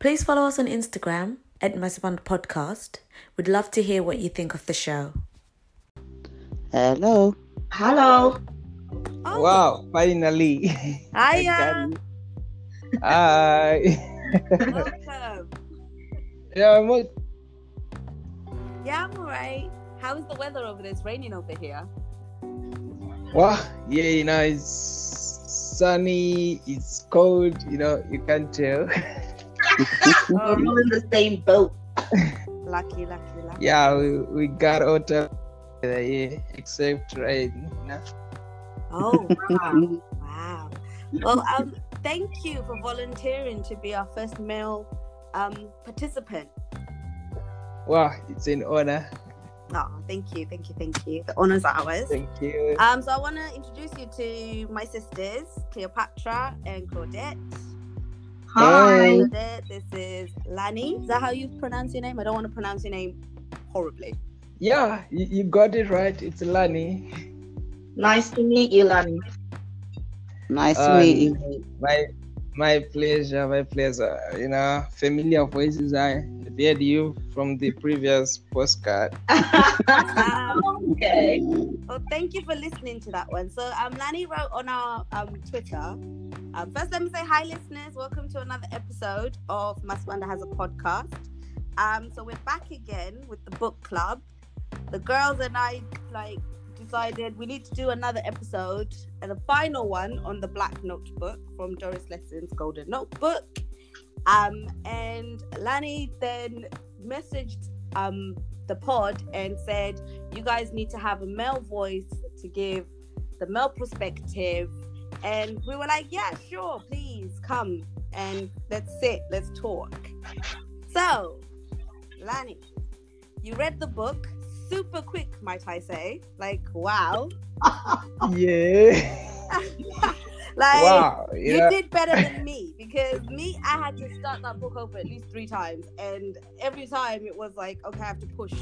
Please follow us on Instagram at Masibanda Podcast. We'd love to hear what you think of the show. Hello. Hello. Oh. Wow, finally. Hiya. Hi. Welcome. yeah, I'm all- Yeah, I'm alright. How is the weather over there? It's raining over here. wow, yeah, you know, it's sunny, it's cold, you know, you can't tell. We're all in the same boat. Lucky, lucky, lucky. yeah, we, we got autumn, uh, yeah, except rain. You? Oh, wow. wow. Well, um, thank you for volunteering to be our first male um participant. Wow, it's an honor. Oh, thank you, thank you, thank you. The honor's ours. Thank you. Um, so I want to introduce you to my sisters, Cleopatra and Claudette. Hi. Claudette, this is Lani. Is that how you pronounce your name? I don't want to pronounce your name horribly. Yeah, you, you got it right. It's Lani. Nice to meet you, Lani. Nice to Um, meet you. My my pleasure, my pleasure. You know, familiar voices. I heard you from the previous postcard. okay. Well, thank you for listening to that one. So, um, Lani wrote on our um Twitter. Um, first, let me say hi, listeners. Welcome to another episode of Masibanda has a podcast. Um, so we're back again with the book club. The girls and I like decided we need to do another episode and a final one on the Black Notebook from Doris Lessing's Golden Notebook. Um, and Lani then messaged um the pod and said you guys need to have a male voice to give the male perspective. And we were like, yeah, sure, please come and let's sit, let's talk. So, Lani, you read the book super quick, might I say? Like, wow. Yeah. like, wow. you did better than me because me, I had to start that book over at least three times, and every time it was like, okay, I have to push,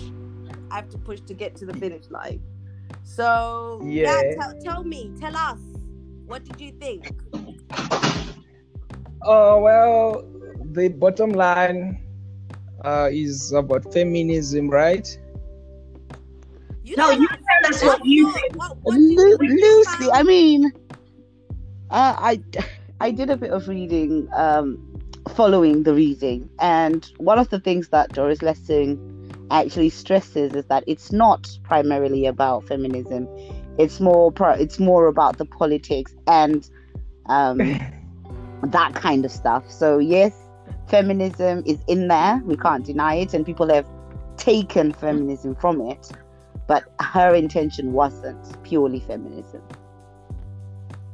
I have to push to get to the finish line. So yeah, Yeah. tell, tell me, tell us, what did you think? Oh well, the bottom line uh, is about feminism, right? You No, you tell us what you think. What, what did you- Loo- what you loosely, I mean, uh, I I did a bit of reading, um, following the reading, and one of the things that Doris Lessing actually stresses is that it's not primarily about feminism. It's more pro- it's more about the politics and um, that kind of stuff. So yes, feminism is in there. We can't deny it, and people have taken feminism from it. But her intention wasn't purely feminism.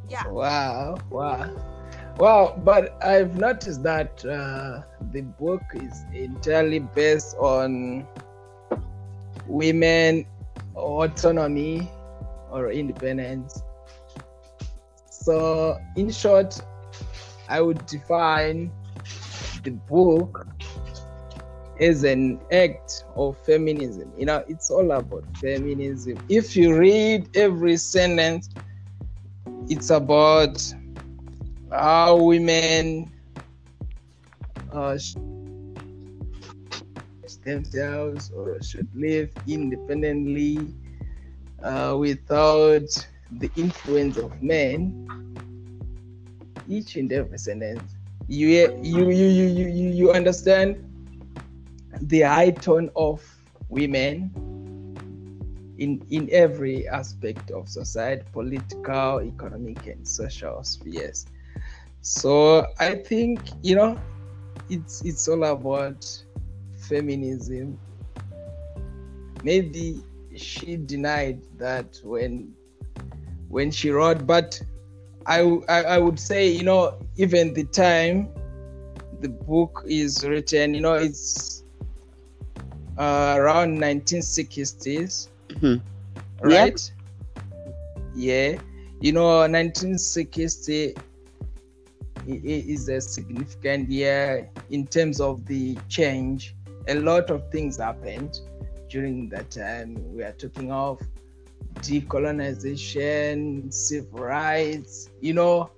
Yeah, Wow, wow, wow! But I've noticed that uh, the book is entirely based on women autonomy or independence. So, in short, I would define the book as an act of feminism. You know, it's all about feminism. If you read every sentence, it's about how women uh, themselves or should live independently uh, without the influence of men. Each and every sentence, you you you you you, you understand the high tone of women in in every aspect of society political economic and social spheres. So i think you know it's it's all about feminism. Maybe she denied that when when she wrote but I, I i would say you know even the time the book is written you know it's uh, around 1960s Mhm. right? Yeah. You know 1960 i- i- is a significant year in terms of the change. A lot of things happened during that time we are talking of decolonization civil rights you know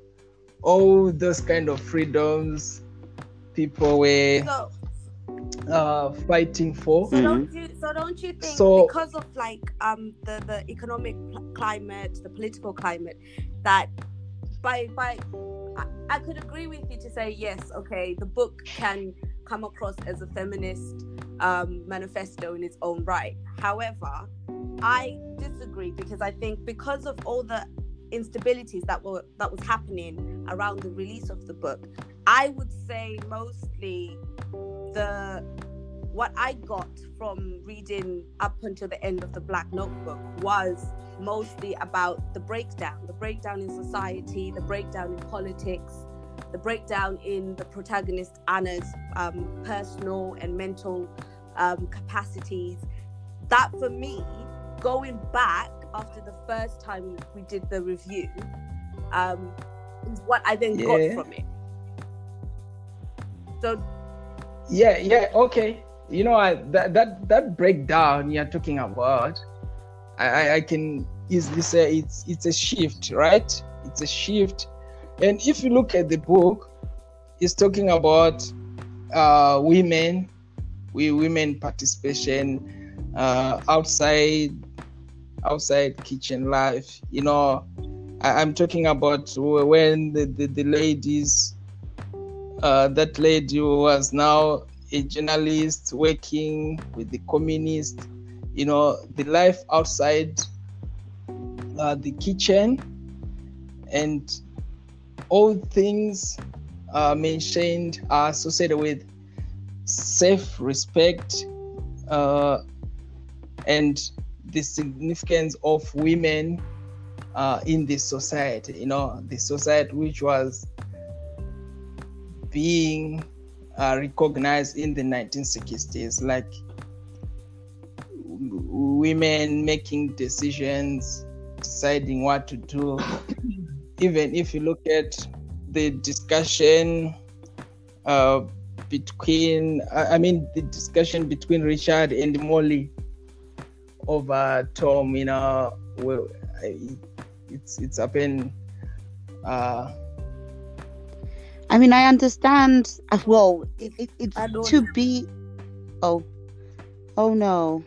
all those kind of freedoms people were So, uh, fighting for. so don't you so don't you think So- because of like um the the economic pl- climate, the political climate, that by by I, I could agree with you to say yes, okay, the book can come across as a feminist um, manifesto in its own right. However, I disagree because I think because of all the instabilities that were that was happening around the release of the book, I would say mostly the what I got from reading up until the end of the Black Notebook was mostly about the breakdown, the breakdown in society, the breakdown in politics, the breakdown in the protagonist Anna's um, personal and mental um, capacities. That for me, going back after the first time we did the review, um, is what I then Yeah. got from it. So Yeah, yeah, okay. You know, I, that that that breakdown you're talking about, I, I can easily say it's it's a shift, right? It's a shift, and if you look at the book, it's talking about uh, women, we women participation uh, outside outside kitchen life. You know, I, I'm talking about when the the, the ladies uh, that lady was now a journalist working with the communists you know the life outside uh, the kitchen and all things uh, mentioned are associated with self-respect uh, and the significance of women uh, in this society you know the society which was being uh, recognized in the 1960s, like women making decisions, deciding what to do. Even if you look at the discussion uh, between, I mean, the discussion between Richard and Molly over Tom, you know, well, it's it's happened. Uh, I mean, I understand. Well, it, it, it's to be. Oh, oh no!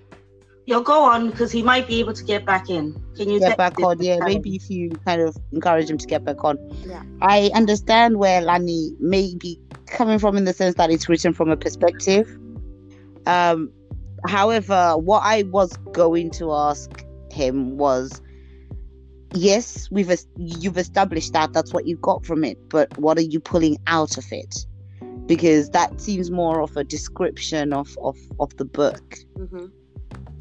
You'll go on because he might be able to get back in. Can you Get back on, yeah. Maybe if you kind of encourage him to get back on. Yeah. I understand where Lani may be coming from in the sense that it's written from a perspective. Um, however, what I was going to ask him was, yes, we've you've established that that's what you got from it, but what are you pulling out of it? Because that seems more of a description of of, of the book hmm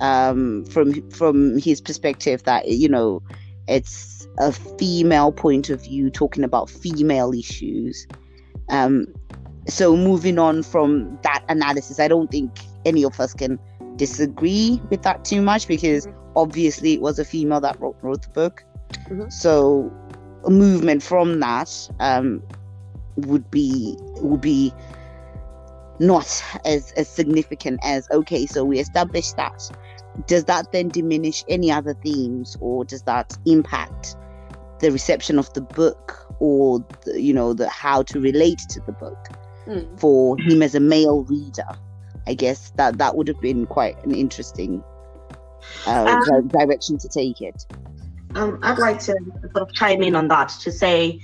um, from from his perspective that you know it's a female point of view talking about female issues. Um, so moving on from that analysis, I don't think any of us can disagree with that too much because obviously it was a female that wrote, wrote the book. Mhm. So a movement from that um, would be would be not as as significant as okay so we established that does that then diminish any other themes or does that impact the reception of the book or the, you know the how to relate to the book Mm. for him as a male reader i guess that that would have been quite an interesting uh, Um, direction to take it Um, I'd like to sort of chime in on that to say,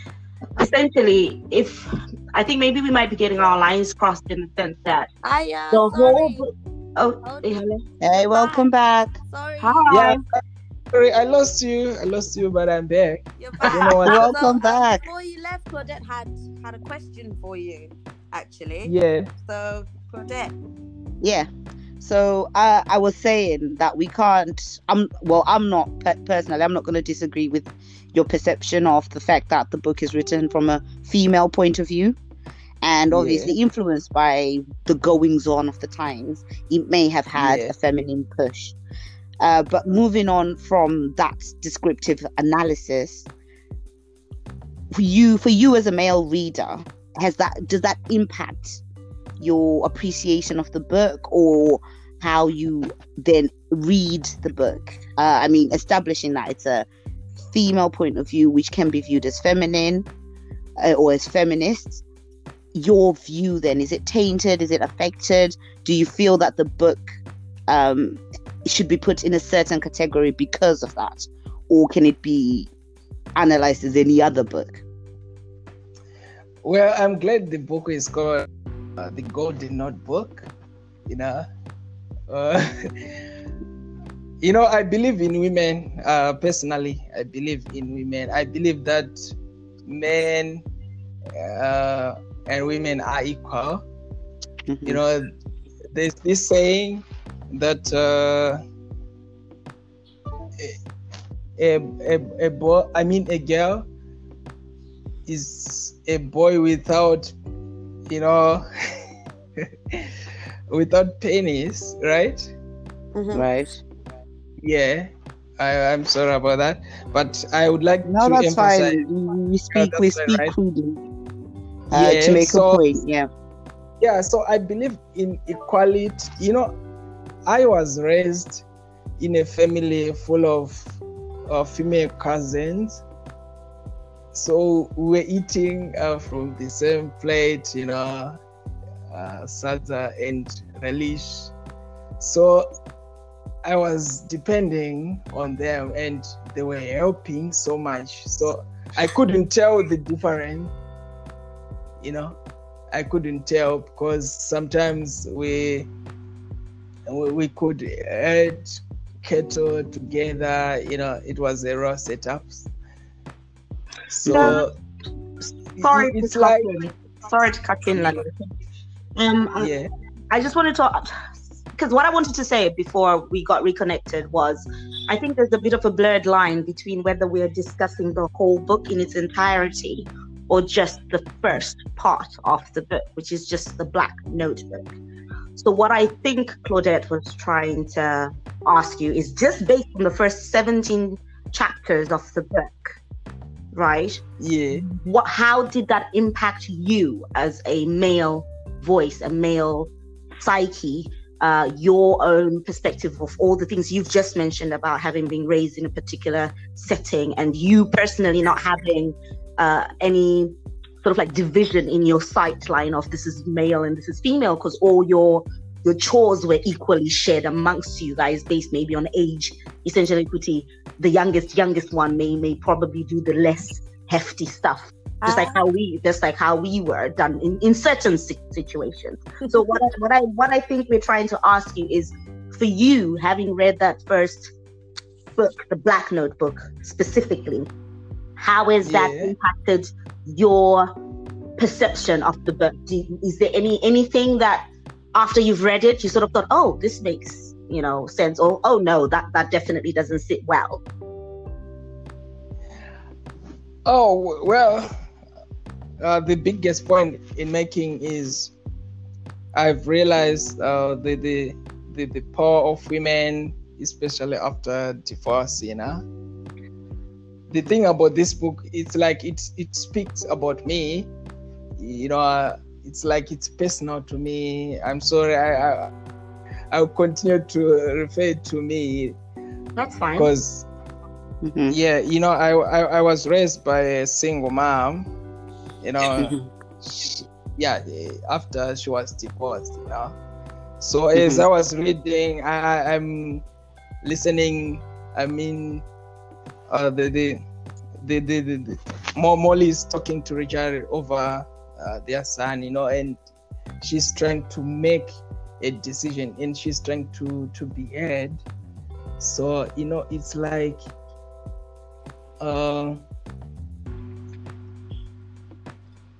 essentially, if I think maybe we might be getting our lines crossed in the sense that I uh, the sorry. whole. Oh, Hold hey, on. hello. hey welcome back Sorry. Hi. Yeah. Sorry, I lost you. I lost you, but I'm back. You're I don't know back. Welcome uh, back. Before you left, Claudette had had a question for you, actually. Yeah. So Claudette, yeah so uh, i was saying that we can't i'm well i'm not personally i'm not going to disagree with your perception of the fact that the book is written from a female point of view and Yeah. obviously influenced by the goings on of the times it may have had Yeah. a feminine push uh, but moving on from that descriptive analysis for you for you as a male reader has that does that impact your appreciation of the book or how you then read the book uh, i mean establishing that it's a female point of view which can be viewed as feminine uh, or as feminist your view then? Is it tainted? Is it affected? Do you feel that the book um, should be put in a certain category because of that? Or can it be analyzed as any other book? Well, I'm glad the book is called uh, The Golden Notebook. You know, uh, you know, I believe in women. Uh, personally, I believe in women. I believe that men uh, and women are equal. Mm-hmm. You know, there's this saying that uh, a, a, a boy, I mean, a girl is a boy without, you know, without pennies, right? Mhm. Right. Yeah. I, I'm sorry about that, but I would like No, to that's emphasize. fine. We, we speak. that's we speak right? crudely uh, Yeah, to make so- a point. Yeah. yeah so i believe in equality you know i was raised in a family full of uh, female cousins so we were eating uh, from the same plate you know uh, sadza and relish so i was depending on them and they were helping so much so i couldn't tell the difference you know I couldn't tell because sometimes we we, could add kettle together. You know, it was a raw setup. So Sorry it's to like cut in. Sorry to cut in, Lana. Um, I- yeah, I just wanted to, because what I wanted to say before we got reconnected was, I think there's a bit of a blurred line between whether we are discussing the whole book in its entirety or just the first part of the book, which is just the Black Notebook. So, what I think Claudette was trying to ask you is just based on the first 17 chapters of the book, right? yeah. what how did that impact you as a male voice a male psyche uh, your own perspective of all the things you've just mentioned about having been raised in a particular setting and you personally not having uh, any sort of like division in your sight line of this is male and this is female because all your your chores were equally shared amongst you guys based maybe on age. Essential equity the youngest youngest one may may probably do the less hefty stuff. Just like Ah. how we just like how we were done in, in certain situations. So what I, what i what i think we're trying to ask you is for you having read that first book the black notebook specifically how has that impacted your perception of the book? Do, is there any anything that after you've read it you sort of thought oh this makes you know sense or oh no that that definitely doesn't sit well Oh well, uh, the biggest point in making is I've realized uh, the, the the the power of women, especially after divorce. You know, the thing about this book, it's like it it speaks about me. You know, uh, it's like it's personal to me. I'm sorry, I I I'll continue to refer to me that's fine because Mhm. yeah you know I, I i was raised by a single mom you know Mhm. she, yeah after she was divorced you know so as Mhm. i was reading i I- i'm listening i mean uh the the the, the, the, the molly is talking to richard over uh, their son you know and she's trying to make a decision and she's trying to to be heard. So you know it's like uh,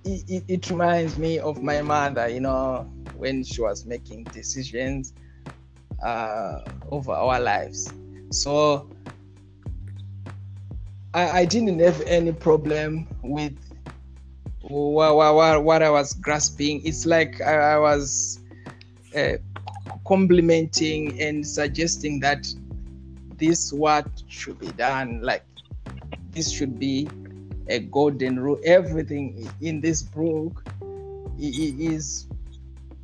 it, it, it reminds me of my mother you know when she was making decisions uh, over our lives. So I, I didn't have any problem with what, what, what I was grasping. It's like I, I was uh, complimenting and suggesting that this what should be done. Like this should be a golden rule. Everything in this book is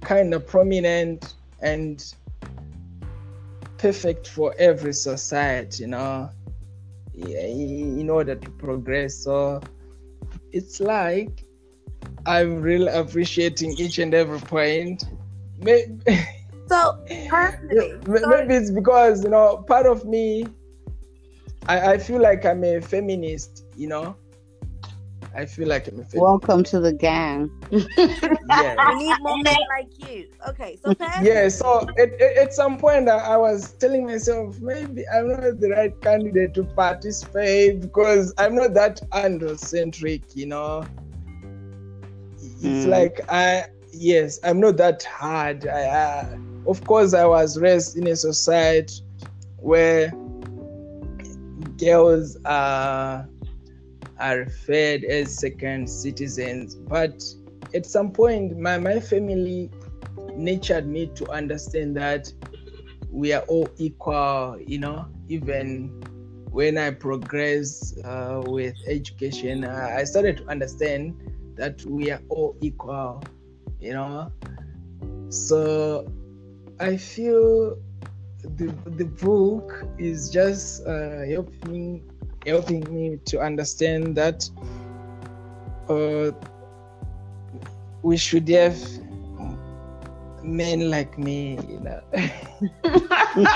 kind of prominent and perfect for every society, you know, in order to progress. So it's like I'm really appreciating each and every point. Maybe, So personally, maybe it's because you know part of me. I, I feel like I'm a feminist. You know, I feel like I'm a feminist. Welcome to the gang. yeah. we need more men like you. Okay, so personally, yeah so at, at, at some point I, I was telling myself maybe i'm not the right candidate to participate because i'm not that androcentric you know it's Mm. like i yes i'm not that hard I, I of course i was raised in a society where girls are are referred as second citizens but at some point my, my family nurtured me to understand that we are all equal you know even when i progressed uh, with education uh, i started to understand that we are all equal you know so i feel the, the book is just uh, helping helping me to understand that uh, we should have men like me you know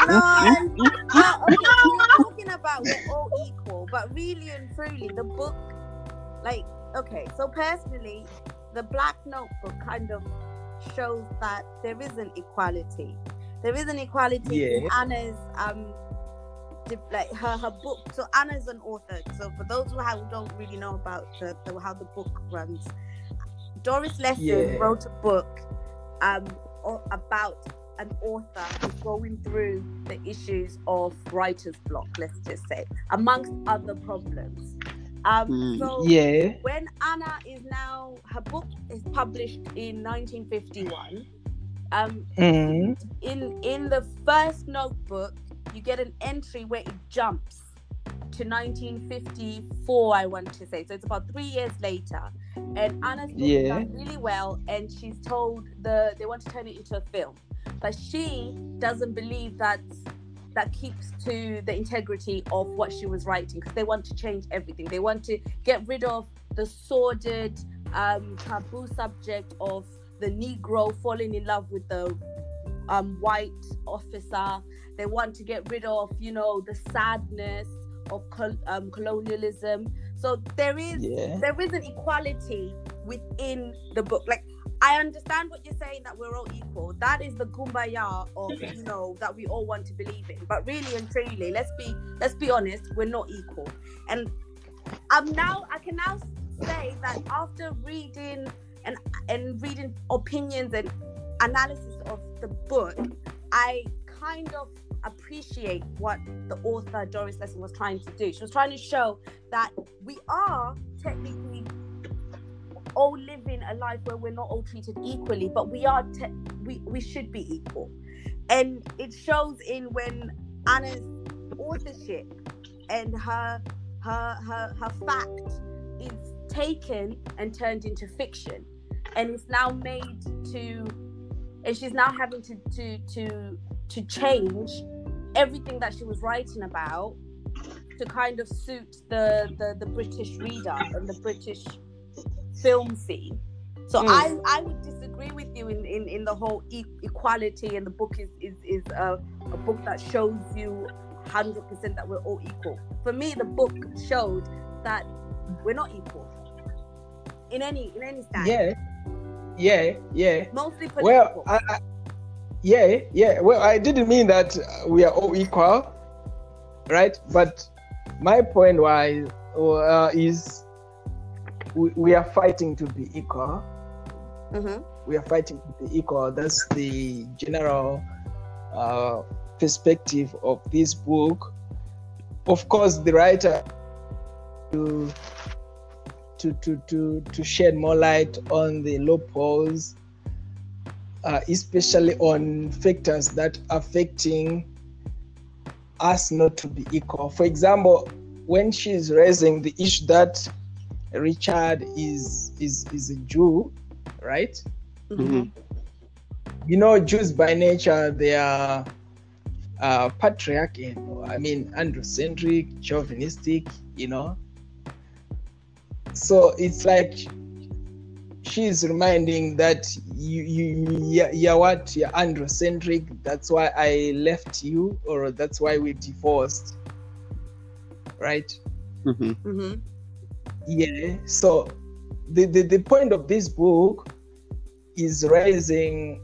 no, I'm- uh, talking about we're all equal, but really and truly, the book, like, okay, so personally, the Black Notebook kind of shows that there isn't equality. There isn't equality in Yeah. Anna's um, like her her book. So Anna's an author. So for those who have, don't really know about the, the how the book runs, Doris Lessing Yeah. wrote a book um about an author who's going through the issues of writer's block, let's just say, amongst other problems. Um, Mm. so yeah when Anna is now, her book is published in 1951. Um, Mhm. in in the first notebook, you get an entry where it jumps to 1954, I want to say. So it's about three years later, and Anna's book Yeah. done really well, and she's told the they want to turn it into a film, but she doesn't believe that that keeps to the integrity of what she was writing because they want to change everything. They want to get rid of the sordid, um, taboo subject of the Negro falling in love with the um, white officer. They want to get rid of, you know, the sadness of col- um, colonialism. So there is yeah there is an equality within the book. Like I understand what you're saying that we're all equal. That is the kumbaya of you know that we all want to believe in. But really and truly, let's be let's be honest, we're not equal. And I'm now I can now say that after reading and and reading opinions and analysis of the book, I kind of appreciate what the author Doris Lessing was trying to do. She was trying to show that we are technically all living a life where we're not all treated equally, but we are te- we we should be equal, and it shows in when Anna's authorship and her her her her fact is taken and turned into fiction, and it's now made to, and she's now having to to to to change everything that she was writing about to kind of suit the the, the British reader and the British film scene. So Mm. I I would disagree with you in in, in the whole e- equality and the book is is is a, a book that shows you hundred percent that we're all equal. For me, the book showed that we're not equal in any in any stand. yeah yeah yeah Mostly political. well I, I, yeah yeah well i didn't mean that we are all equal right but my point was uh, is we, we are fighting to be equal Mhm. we are fighting to be equal that's the general uh, perspective of this book of course the writer to to to to, to shed more light on the loopholes uh, especially on factors that affecting us not to be equal. For example, when she's raising the issue that Richard is is is a Jew, right? Mhm. You know, Jews by nature they are uh, patriarchal. I mean, androcentric, chauvinistic. You know, so it's like she's reminding that you you you're, you're what you're androcentric. That's why I left you, or that's why we divorced, right? hmm hmm Yeah. So the, the, the point of this book is raising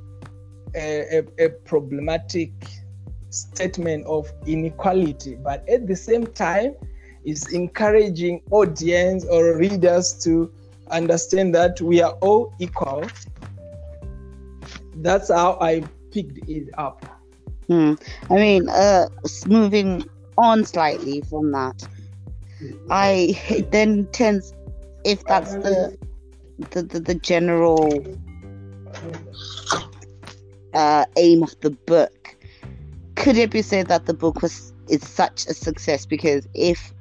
a, a, a problematic statement of inequality, but at the same time, is encouraging audience or readers to understand that we are all equal. That's how I picked it up. Hmm. I mean, uh, moving on slightly from that, I it then tends if that's the the, the, the general uh, aim of the book. Could it be said that the book was is such a success because if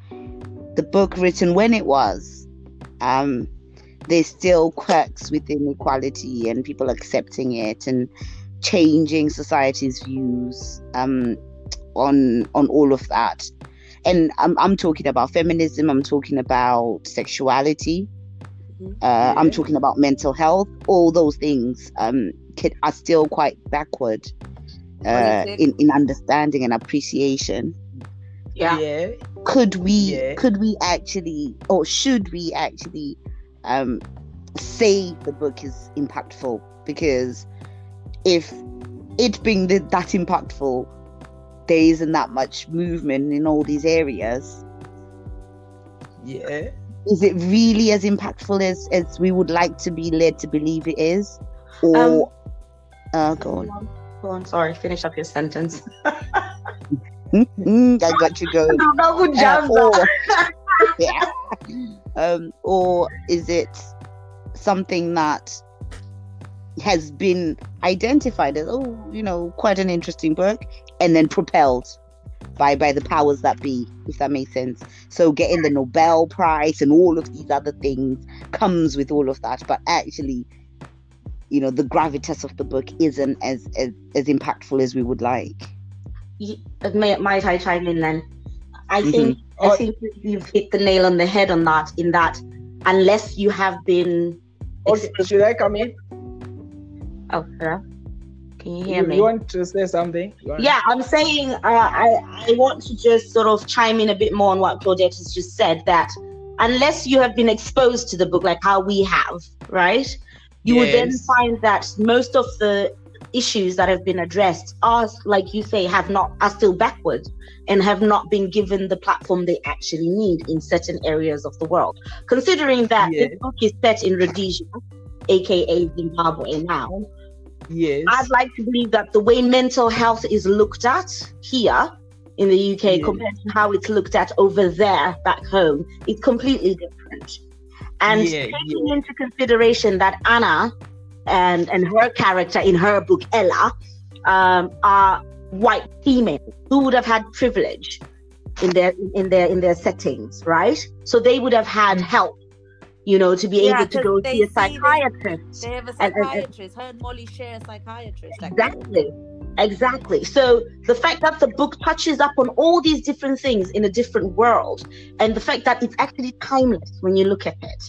the book written when it was, um, there's still quirks within equality and people accepting it and changing society's views um, on on all of that. And I'm I'm talking about feminism. I'm talking about sexuality. Mhm. Uh, I'm talking about mental health. All those things um, can, are still quite backward uh, in in understanding and appreciation. Yeah. Yeah. Could we Yeah. could we actually or should we actually um, say the book is impactful? Because if it being the, that impactful, there isn't that much movement in all these areas. Yeah. Is it really as impactful as, as we would like to be led to believe it is? Or Um, uh, go on. Go on. Sorry. Finish up your sentence. Mm, I got you going. no, good Uh, or, yeah. Um, or is it something that has been identified as, oh, you know, quite an interesting book, and then propelled by by the powers that be, if that makes sense. So getting the Nobel Prize and all of these other things comes with all of that, but actually, you know, the gravitas of the book isn't as as, as impactful as we would like. Ye- uh, May, might I chime in then? I Mhm. think Oh. I think you've hit the nail on the head on that. In that, unless you have been, Okay, should I come in? oh, hello? Can you hear You, me? you want to say something? Yeah, I'm saying uh, I I want to just sort of chime in a bit more on what Claudette has just said. That unless you have been exposed to the book like how we have, right? You would then find that most of the issues that have been addressed are, like you say, have not are still backward and have not been given the platform they actually need in certain areas of the world. Considering that Yeah. this book is set in Rhodesia, aka Zimbabwe now, Yes. I'd like to believe that the way mental health is looked at here in the UK Yeah. compared to how it's looked at over there back home is completely different. And Yeah, taking into consideration that Anna and and her character in her book Ella um, are white females who would have had privilege in their in their in their settings, right? So they would have had help, you know, to be Yeah, able to go see a psychiatrist. They have a psychiatrist. Her and Molly share a psychiatrist. like- Exactly. Exactly. So the fact that the book touches up on all these different things in a different world, and the fact that it's actually timeless when you look at it,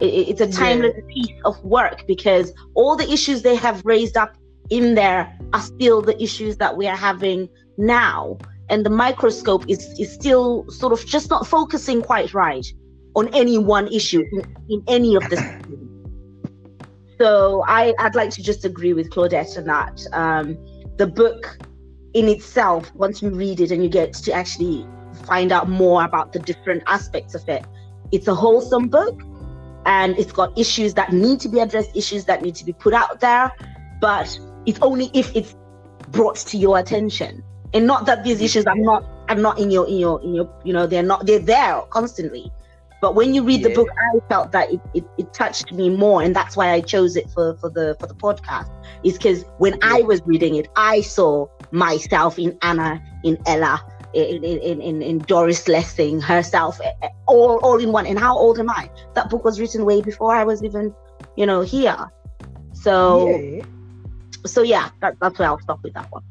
I- I- it's a Yeah. timeless piece of work because all the issues they have raised up in there are still the issues that we are having now, and the microscope is is still sort of just not focusing quite right on any one issue in, in any of the so I, I'd like to just agree with Claudette on that. Um, the book in itself, once you read it and you get to actually find out more about the different aspects of it, it's a wholesome book and it's got issues that need to be addressed, issues that need to be put out there, but it's only if it's brought to your attention. And not that these issues are not are not in your in your in your you know they're not they're there constantly. But when you read the book, I felt that it, it, it touched me more, and that's why I chose it for, for the for the podcast. Is because when I was reading it, I saw myself in Anna, in Ella, in in, in, in Doris Lessing herself, all all in one. And how old am I? That book was written way before I was even, you know, here. So yeah. so yeah, that, that's where I'll stop with that one.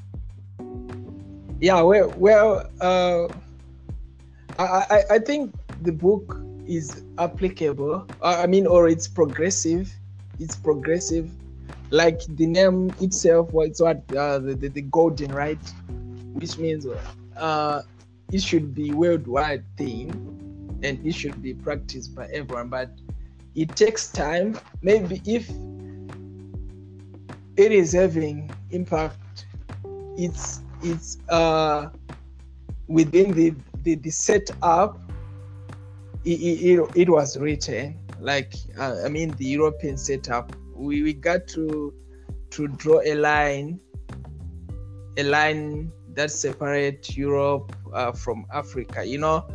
yeah well well uh I, I i think the book is applicable i mean or it's progressive it's progressive. Like the name itself, was what uh, the, the the golden right, which means uh, it should be worldwide thing, and it should be practiced by everyone. But it takes time. Maybe if it is having impact, it's it's uh within the the, the setup it, it, it was written like uh, i mean the european setup we, we got to to draw a line a line that separates europe uh, from africa you know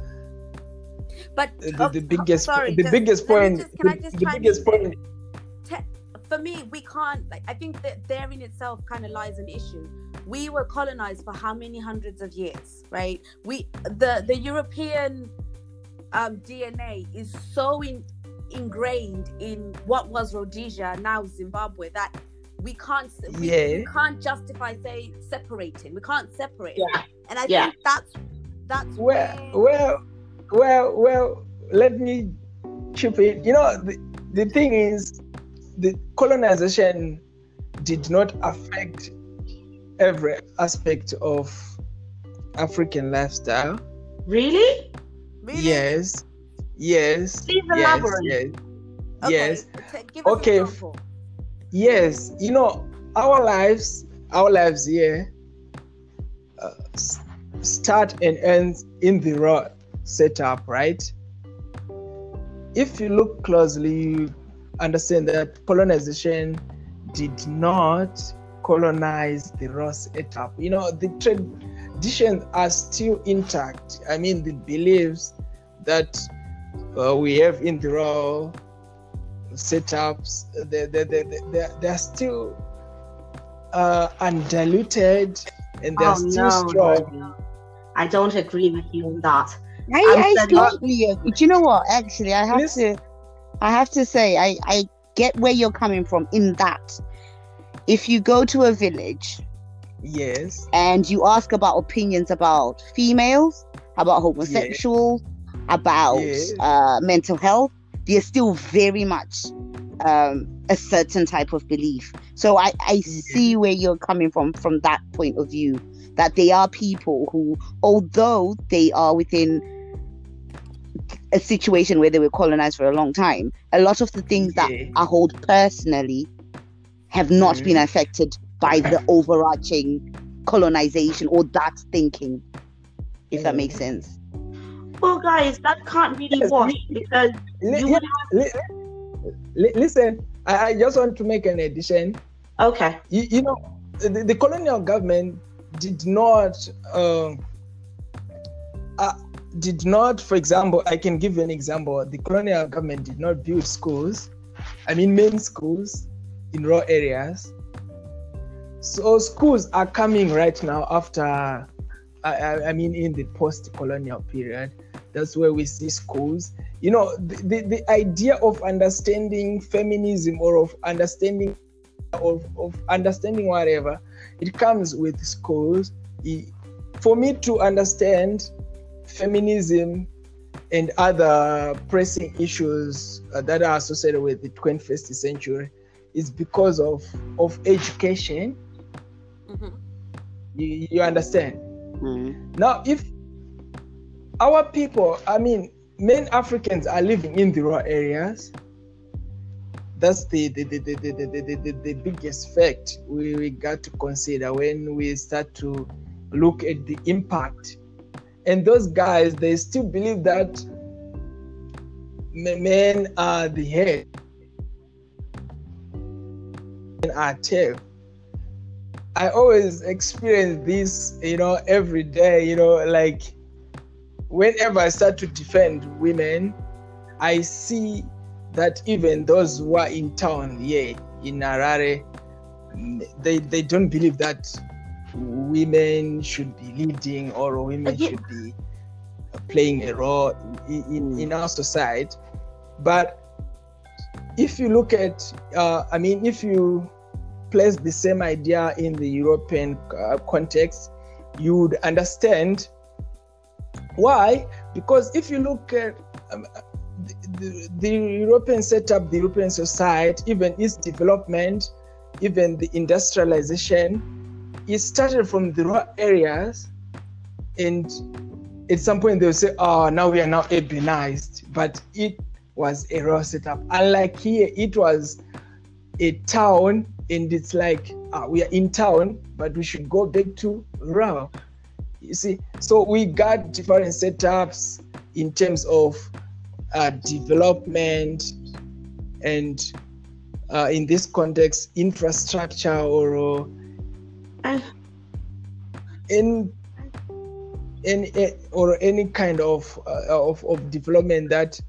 But the, oh, the biggest sorry, the just- biggest point just- the, just the biggest point for me, we can't like I think that there in itself kind of lies an issue. We were colonized for how many hundreds of years, right? We the the European um, DNA is so in, ingrained in what was Rhodesia, now Zimbabwe, that we can't we, we can't justify say separating. We can't separate. Yeah. And I Yeah. think that's that's well where well well well let me chip in you know the, the thing is the colonization did not affect every aspect of african lifestyle Really? Really? Yes. Yes. Please yes elaborate. yes. Okay, yes. Okay, f- example. yes. You know our lives our lives here uh, start and end in the raw setup right? If you look closely you understand that colonization did not colonize the raw setup. You know the traditions are still intact i mean the beliefs that uh, we have in the raw setups they, they, they, they, they're, they're still uh, undiluted and they're Oh still no, strong no. I don't agree with you on that. I, I'm I studying- uh, Do you know what? Actually, I have Listen. to. I have to say, I I get where you're coming from in that. If you go to a village yes and you ask about opinions about females, about homosexuals, about Yes. uh, mental health, there's still very much um, a certain type of belief. So I, I see where you're coming from from that point of view. That they are people who, although they are within a situation where they were colonized for a long time, a lot of the things that I hold personally have not Mhm. been affected by the overarching colonization or that thinking, if that makes sense. Well, guys, that can't really Yes, wash because Li- you li- would li- li- listen I, I just want to make an addition. Okay. you, you know the, the colonial government did not um, uh, did not for example i can give you an example. The colonial government did not build schools i mean main schools in rural areas so schools are coming right now after i, I, mean in the post-colonial period. That's where we see schools. You know the, the, the idea of understanding feminism or of understanding of, of understanding whatever it comes with schools. For me to understand feminism and other pressing issues uh, that are associated with the 21st century is because of of education Mhm. you, you understand Mm. now if our people i mean many africans are living in the rural areas that's the the, the, the, the, the, the, the, biggest fact we, we got to consider when we start to look at the impact and those guys they still believe that men are the head men are tail I always experience this, you know, every day, you know, like whenever I start to defend women, I see that even those who are in town here in Harare, mm, they, they don't believe that women should be leading or women should be playing a role in, in, in our society. But if you look at, uh, I mean, if you place the same idea in the European uh, context, you would understand why. Because if you look at um, the, the European setup, the European society, even its development, even the industrialization, it started from the rural areas, and at some point they'll say, "Oh, now we are now urbanized," but it was a raw setup. Unlike here, it was a town, and it's like uh, we are in town, but we should go back to rural. You see, so we got different setups in terms of uh, development and uh, in this context infrastructure or uh, in any or any kind of, uh, of of development that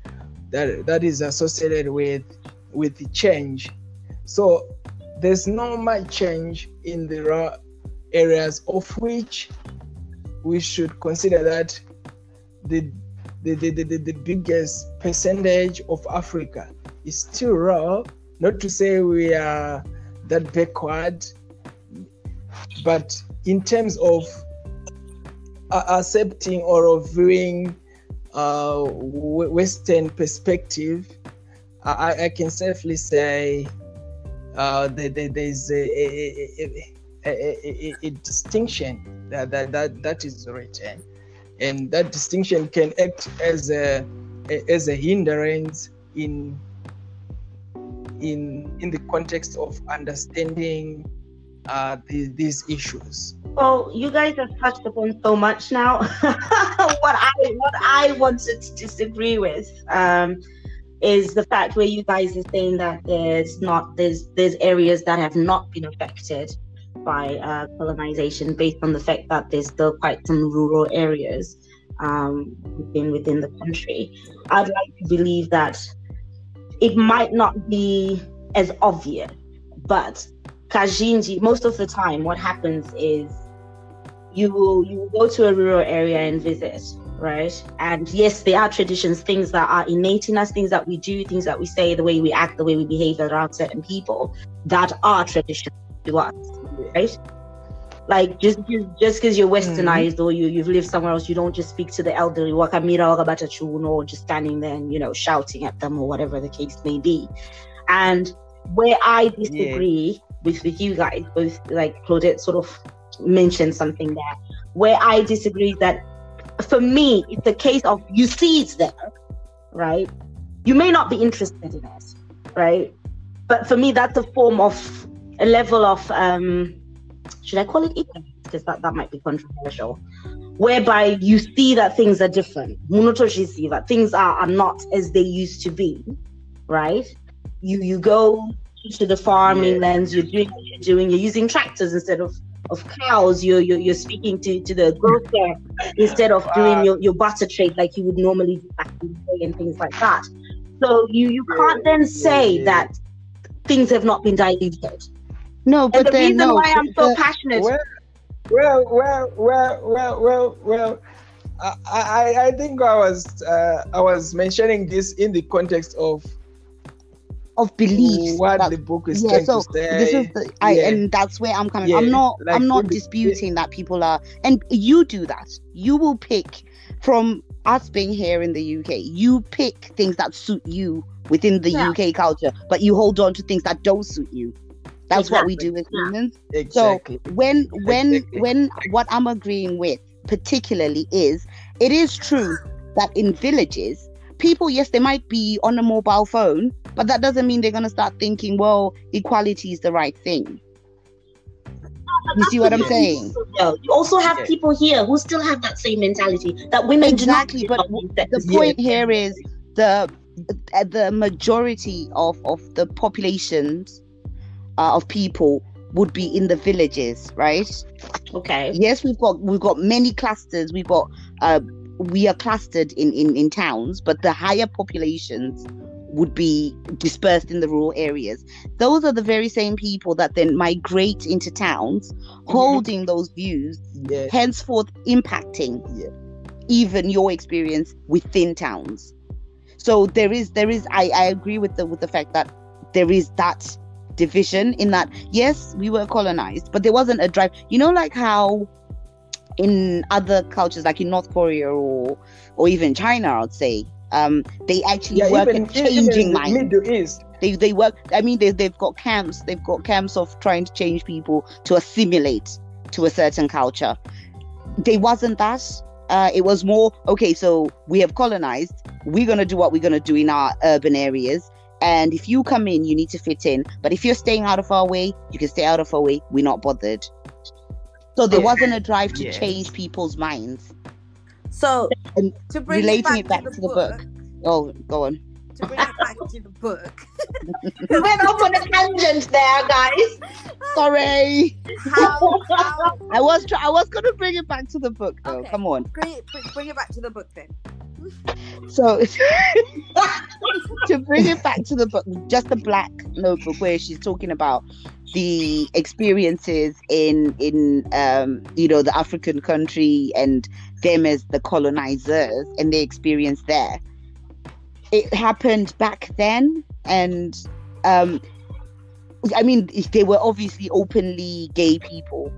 that that is associated with with the change so there's not much change in the raw areas of which we should consider that the the, the, the, the biggest percentage of Africa is still raw. Not to say we are that backward, but in terms of accepting or viewing uh, Western perspective, I, I, can safely say uh, that there's a, a, a, a, distinction that, that, that, that is written and that distinction can act as a, as a hindrance in in in the context of understanding uh, the, these issues. Well, you guys have touched upon so much now. what I what I wanted to disagree with um, is the fact where you guys are saying that there's not there's there's areas that have not been affected by uh, colonization based on the fact that there's still quite some rural areas um, within within the country. I'd like to believe that it might not be as obvious, but Kazhinji, most of the time, what happens is you will you will go to a rural area and visit, right? And yes, there are traditions, things that are innate in us, things that we do, things that we say, the way we act, the way we behave around certain people, that are traditions to us right? Like just just because you're westernized mm-hmm. or you you've lived somewhere else, you don't just speak to the elderly wakamira wakabata chuno or just standing there and you know shouting at them or whatever the case may be. And where I disagree yeah. with with you guys, both like Claudette sort of mentioned something there. Where I disagree that for me, it's a case of you see it's there, right? You may not be interested in it, right? But for me, that's a form of a level of um, should I call it ignorance? Because that, that might be controversial. Whereby you see that things are different. Munotoshi see that things are, are not as they used to be, right? You you go to the farming yeah. lands, you're doing what you're doing, you're using tractors instead of of cows, you're, you're, you're speaking to, to the grocer instead of doing your, your butter trade like you would normally do back in the day and things like that. So you, you can't then say that things have not been diluted. No, but and the then, reason no, why I'm so passionate. Well, well, well, well, well, well, well. I, I, I think I was uh, I was mentioning this in the context of of beliefs what that, the book is yeah, trying so to say. This is the, I, Yeah. and that's where I'm coming. Yeah, I'm not. like I'm not in the- disputing that people are, and you do that. You will pick from us being here in the UK. You pick things that suit you within the Yeah. UK culture, but you hold on to things that don't suit you. That's what we Exactly. do as Yeah. humans. exactly. when when Exactly. when what i'm agreeing with particularly is it is true that in villages people yes they might be on a mobile phone but that doesn't mean they're going to start thinking well equality is the right thing. You see what i'm saying? Yeah. You also have people here who still have that same mentality that women do not Exactly, but the point here is the uh, the majority of of the populations uh, of people would be in the villages right? Okay. yes we've got we've got many clusters. We've got uh we are clustered in in in towns but the higher populations would be dispersed in the rural areas those are the very same people that then migrate into towns holding those views Yeah. henceforth impacting Yeah. even your experience within towns so there is there is i i agree with the with the fact that there is that division in that yes we were colonized but there wasn't a drive you know like how in other cultures like in north korea or or even china i'd say Um, they actually Yeah, work even, at even changing in minds. Middle East. They they work. I mean, they they've got camps. They've got camps of trying to change people to assimilate to a certain culture. They wasn't that. Uh, it was more okay. So we have colonized. We're gonna do what we're gonna do in our urban areas. And if you come in, you need to fit in. But if you're staying out of our way, you can stay out of our way. We're not bothered. So there Yeah. wasn't a drive to Yeah. change people's minds. So And to bring relating it it back, back to, the book, book. Oh, go on. To bring it back to the book, We went off on a tangent there, guys. Sorry. how, how I was try- I was gonna bring it back to the book though. Okay. Come on. bring it bring- it back to the book then. So to bring it back to the book, just the black notebook where she's talking about the experiences in in um you know the African country and them as the colonizers and their experience there. It happened back then and um I mean they were obviously openly gay people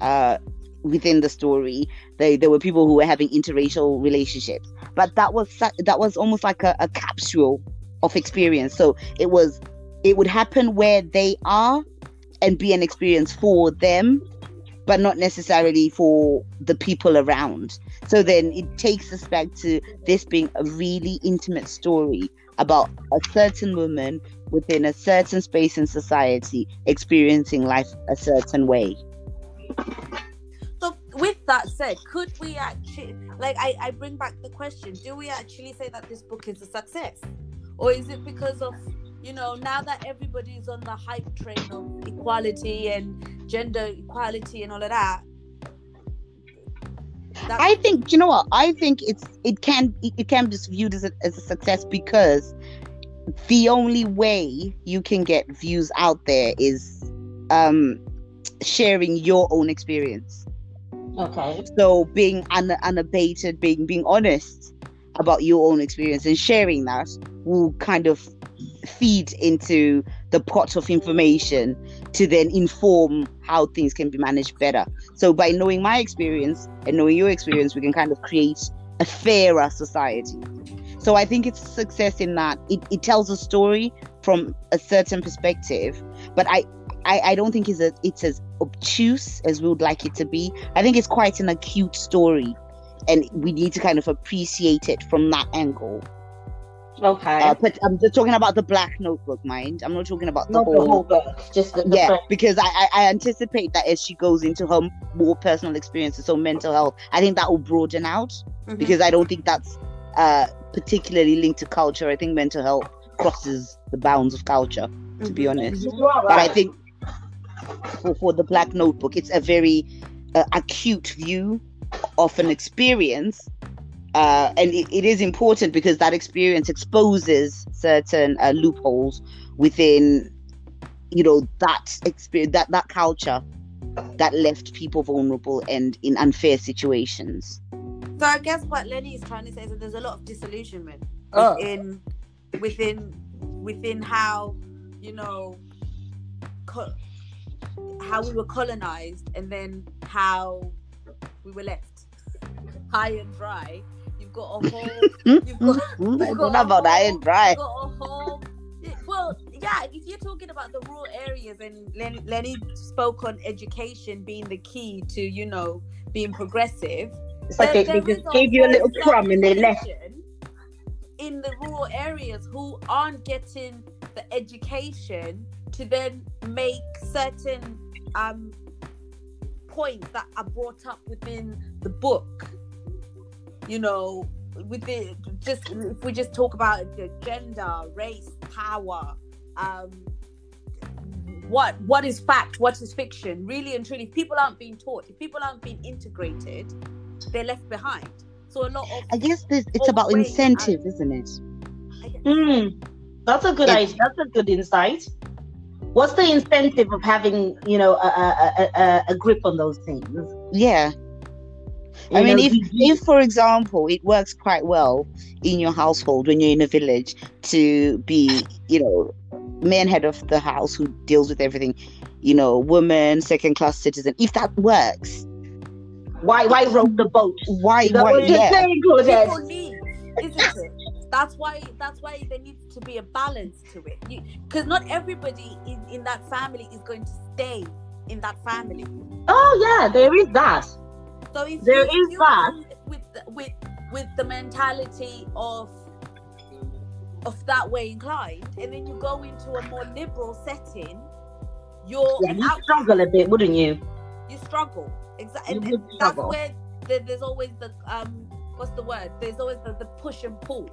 uh within the story. They there were people who were having interracial relationships but that was that was almost like a, a capsule of experience so it was it would happen where they are and be an experience for them but not necessarily for the people around so then it takes us back to this being a really intimate story about a certain woman within a certain space in society experiencing life a certain way So with that said, could we actually like I, I bring back the question, do we actually say that this book is a success? Or is it because of you know, now that everybody's on the hype train of equality and gender equality and all of that. that- I think you know what I think it's it can it, it can be viewed as a, as a success because the only way you can get views out there is um sharing your own experience Okay. so being un, unabated being being honest about your own experience and sharing that will kind of feed into the pot of information to then inform how things can be managed better so by knowing my experience and knowing your experience we can kind of create a fairer society so i think it's a success in that it, it tells a story from a certain perspective but i I, I don't think it's, a, it's as obtuse as we would like it to be. I think it's quite an acute story, and we need to kind of appreciate it from that angle. Okay. Uh, but I'm just talking about the Black Notebook, mind. I'm not talking about the Not whole. the whole book, just the, the yeah, first- because I, I, I anticipate that as she goes into her more personal experiences, so mental health, I think that will broaden out Mhm. because I don't think that's uh, particularly linked to culture. I think mental health crosses the bounds of culture, to be Mhm. honest. You are But I think for, for the Black Notebook, it's a very uh, acute view of an experience. Uh, and it, it is important because that experience exposes certain uh, loopholes within, you know, that experience, that, that culture that left people vulnerable and in unfair situations. So I guess what Lenny is trying to say is that there's a lot of disillusionment Oh. within within within how you know co- how we were colonized and then how we were left high and dry. You've got a whole you've got I don't got know about I whole- and dry. you've got a whole well yeah if you're talking about the rural areas and Len- lenny spoke on education being the key to you know being progressive It's like they, they just gave you a little crumb and they left. In the rural areas who aren't getting the education to then make certain um, points that are brought up within the book. You know, with the just if we just talk about the gender, race, power, um, what what is fact, what is fiction, really and truly. If people aren't being taught, if people aren't being integrated, they're left behind. So a lot of I guess this, it's about wait, incentive, isn't it? Mm, that's a good idea. That's a good insight. What's the incentive of having, you know, a, a, a, a, a grip on those things? Yeah. I You mean, if, we- we- if, for example, it works quite well in your household when you're in a village to be, you know, man head of the house who deals with everything, you know, woman, second class citizen, if that works, why why row the boat? why, You know why, what you're yeah. saying, Claudette? people need, isn't it? that's why that's why there needs to be a balance to it because not everybody in, in that family is going to stay in that family Oh yeah, there is that. So if There you, is you that. come with with with the mentality of of that way inclined and then you go into a more liberal setting you're Yeah, you out- struggle a bit, wouldn't you? you struggle exactly You and, and that's struggle. where there, there's always the um what's the word there's always the, the push and pull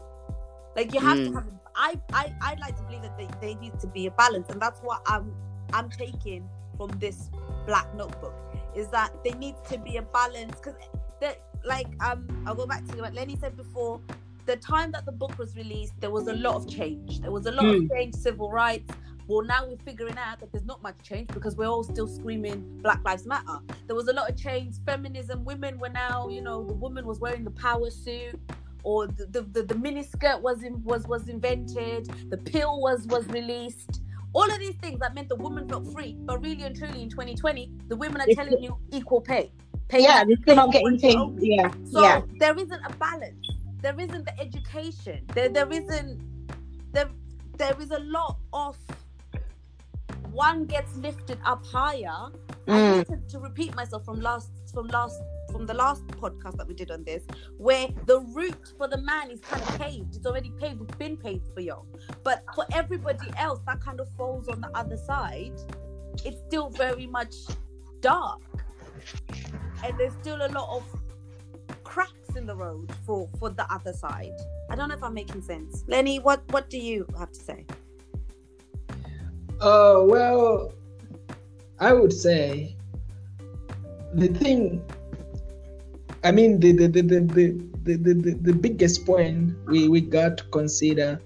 like you have to Mm. have I, I i'd like to believe that they, they need to be a balance and that's what i'm i'm taking from this black notebook is that there needs to be a balance because that like um i'll go back to what lenny said before. The time that the book was released there was a lot of change. There was a lot of change civil rights. Well now we're figuring out that there's not much change because we're all still screaming black lives matter. There was a lot of change. Feminism women were now you know the woman was wearing the power suit or the the, the, the miniskirt was in, was was invented. The pill was was released all of these things that meant the woman felt free but really and truly in 2020 the women are It's- telling you equal pay pay Yeah, they're still not getting paid. Yeah, so yeah. there isn't a balance. There isn't the education. There there isn't there there is a lot of one gets lifted up higher. Mm. need to, to repeat myself from last from last from the last podcast that we did on this, where the route for the man is kind of paved. It's already paved. It's been paved for y'all. But for everybody else, that kind of falls on the other side. It's still very much dark, and there's still a lot of cracks in the road for for the other side. I don't know if I'm making sense. Lenny, what what do you have to say? Uh, well, I would say the thing. I mean, the the the the the, the, the, the, biggest point we, we got to consider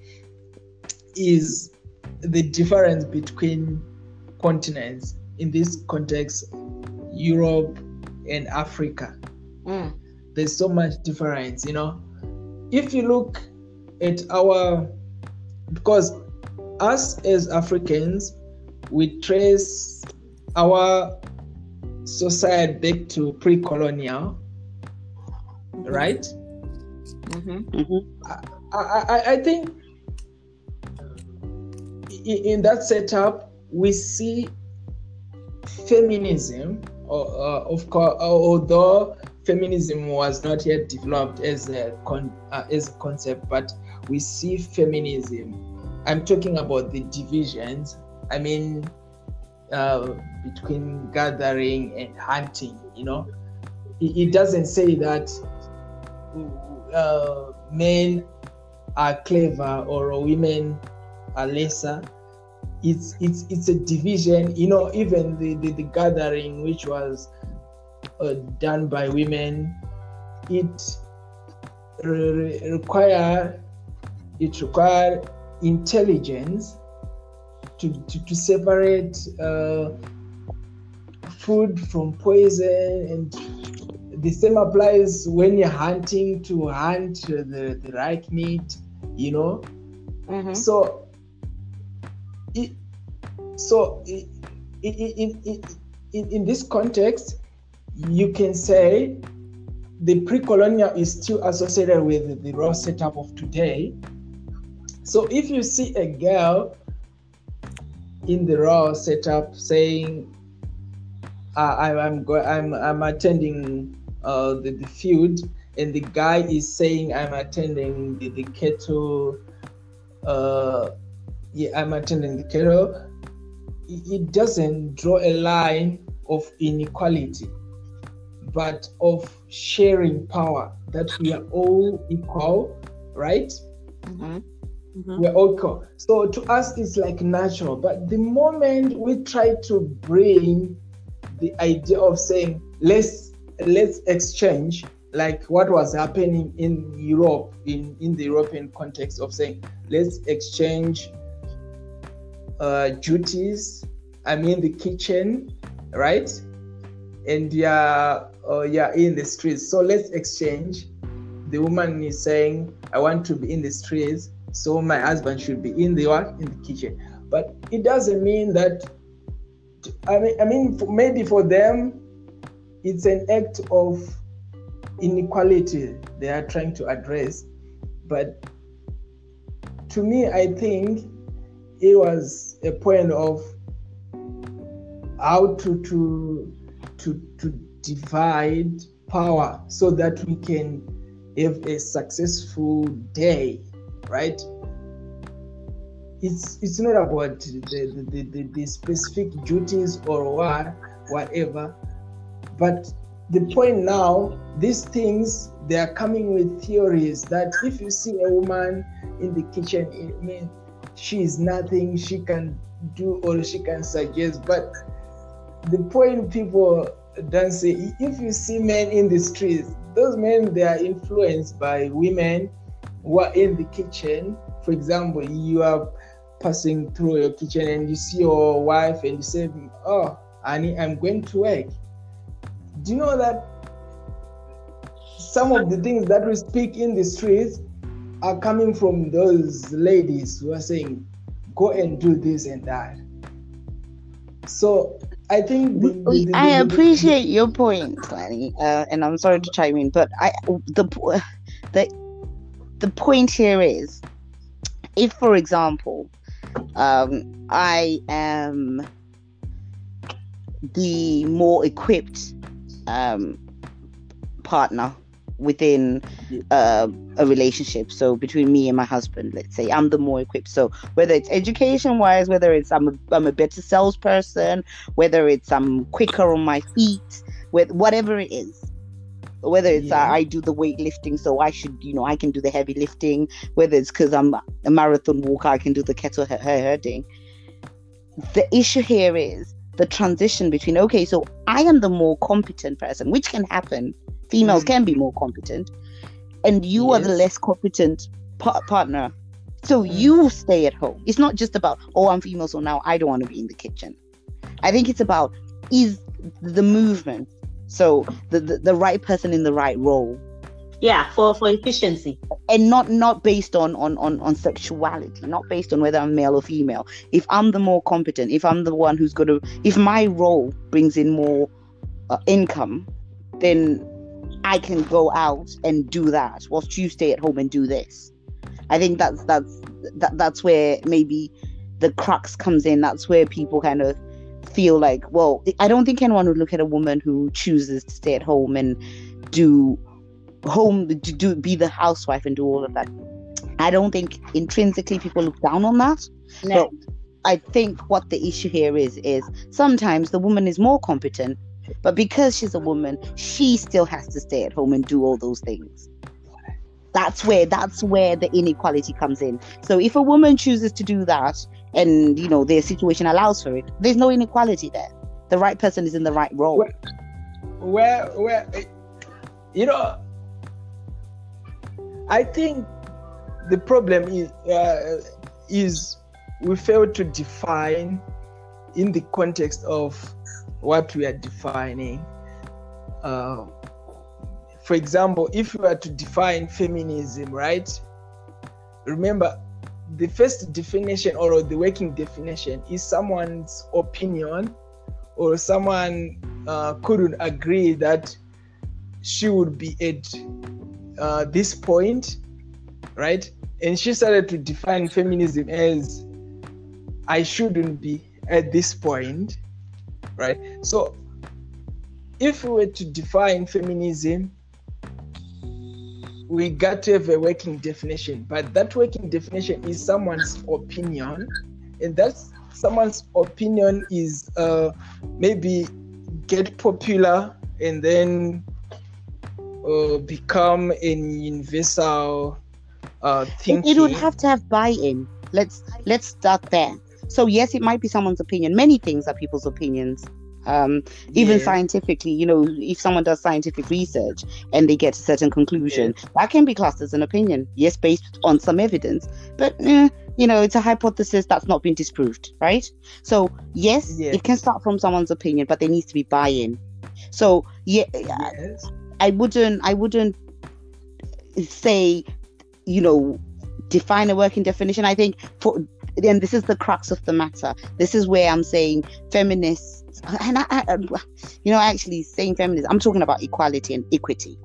is the difference between continents in this context, Europe and Africa. Mm. There's so much difference, you know. If you look at our, because us as Africans, we trace our society back to pre-colonial, right? Mm-hmm. I, I, I think in that setup we see feminism, or, uh, of course, although feminism was not yet developed as a con- uh, as a concept, but we see feminism. I'm talking about the divisions. I mean, uh, between gathering and hunting. You know, it, it doesn't say that uh, men are clever or women are lesser. It's it's it's a division. You know, even the the, the gathering which was uh, done by women, it re- require it require intelligence to, to, to separate uh, food from poison and the same applies when you're hunting to hunt the, the right meat you know Mm-hmm. so it so i- i- i- in, in, in, in this context you can say the pre-colonial is still associated with the raw setup of today so if you see a girl in the raw setup saying uh, I, I'm go- I'm I'm attending uh, the, the field and the guy is saying I'm attending the, the kettle uh, yeah, I'm attending the it, it doesn't draw a line of inequality, but of sharing power, that we are all equal, right? Mm-hmm. We're all equal. So to us, it's like natural. But the moment we try to bring the idea of saying, let's let's exchange, like what was happening in Europe, in, in the European context of saying, let's exchange uh, duties. I mean, the kitchen, right? And yeah, uh, yeah, in the streets. So let's exchange. The woman is saying, I want to be in the streets, so my husband should be in the what? In the kitchen. But it doesn't mean that. I mean, I mean, maybe for them, it's an act of inequality they are trying to address, but to me, I think it was a point of how to to to to divide power so that we can have a successful day, right? It's it's not about the the, the, the specific duties or what whatever, but the point now, these things they are coming with theories that if you see a woman in the kitchen, it means she is nothing, she can do or she can suggest. But the point people don't say, if you see men in the streets, those men they are influenced by women who are in the kitchen. For example, you are passing through your kitchen and you see your wife and you say, Oh, Annie, I'm going to work. Do you know that some of the things that we speak in the streets are coming from those ladies who are saying, Go and do this and that. So I think the, the, the, I appreciate your point, Lani, uh, and I'm sorry to chime in, but I the the the point here is, if for example, um, I am the more equipped um, partner within uh, a relationship. So between me and my husband, let's say I'm the more equipped. So whether it's education wise, whether it's I'm a, I'm a better salesperson, whether it's I'm quicker on my feet, with whatever it is. Whether it's uh, yeah. uh, I do the weightlifting, so I should, you know, I can do the heavy lifting. Whether it's because I'm a marathon walker, I can do the kettle her- herding. The issue here is the transition between okay, so I am the more competent person, which can happen females mm. can be more competent and you yes. are the less competent par- partner so mm. you stay at home it's not just about oh i'm female so now i don't want to be in the kitchen i think it's about is the movement so the, the, the right person in the right role yeah for for efficiency and not not based on on on on sexuality not based on whether i'm male or female if i'm the more competent if i'm the one who's going to if my role brings in more uh, income then I can go out and do that whilst you stay at home and do this. I think that's that's that, that's where maybe the crux comes in. That's where people kind of feel like, well, I don't think anyone would look at a woman who chooses to stay at home and do home to do be the housewife and do all of that. I don't think intrinsically people look down on that. No. But I think what the issue here is is sometimes the woman is more competent but because she's a woman, she still has to stay at home and do all those things. That's where that's where the inequality comes in. So if a woman chooses to do that and you know their situation allows for it, there's no inequality there. The right person is in the right role. Where where, where you know I think the problem is uh, is we fail to define in the context of what we are defining. Uh, for example, if you are to define feminism, right? Remember, the first definition or the working definition is someone's opinion or someone uh, couldn't agree that she would be at uh, this point, right? And she started to define feminism as I shouldn't be at this point, right? So, if we were to define feminism, we got to have a working definition, but that working definition is someone's opinion, and that's someone's opinion is uh, maybe get popular and then uh, become an universal uh, thinking. It would have to have buy-in. Let's let's start there. So yes, it might be someone's opinion. Many things are people's opinions. Um, even yeah. scientifically, you know, if someone does scientific research and they get a certain conclusion, yeah. that can be classed as an opinion. Yes, based on some evidence, but eh, you know, it's a hypothesis that's not been disproved, right? So yes, yeah. it can start from someone's opinion, but there needs to be buy-in. So yeah, yes. I wouldn't, I wouldn't say, you know, define a working definition. I think for and this is the crux of the matter. This is where I'm saying feminists, and I, I you know, actually saying feminists, I'm talking about equality and equity.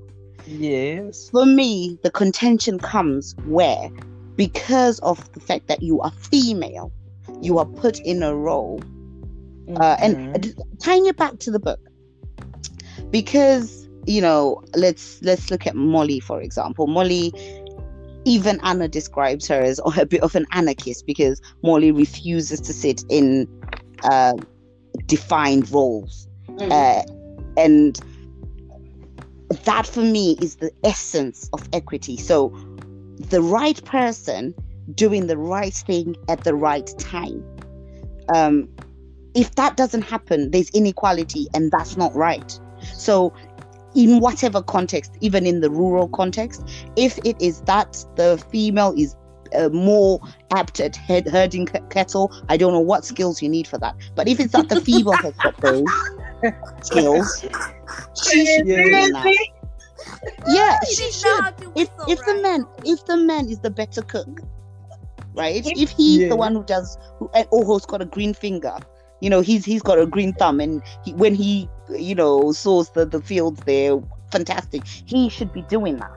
Yes. For me, the contention comes where because of the fact that you are female, you are put in a role. Uh, and Mhm. tying it back to the book, because you know, let's let's look at Molly for example. Molly, even Anna describes her as a bit of an anarchist because Molly refuses to sit in uh, defined roles. Mm. uh, and that for me is the essence of equity. So the right person doing the right thing at the right time. Um, if that doesn't happen there's inequality and that's not right. So in whatever context even in the rural context if it is that the female is uh, more apt at head, herding c- cattle. I don't know what skills you need for that. But if it's that the female has got those skills she should be doing that. yeah You she should. how to if whistle, if the man if the man is the better cook right? If he's Yeah. the one who does who and- or who's got a green finger you know he's he's got a green thumb and he, when he you know sows the the fields there fantastic. He should be doing that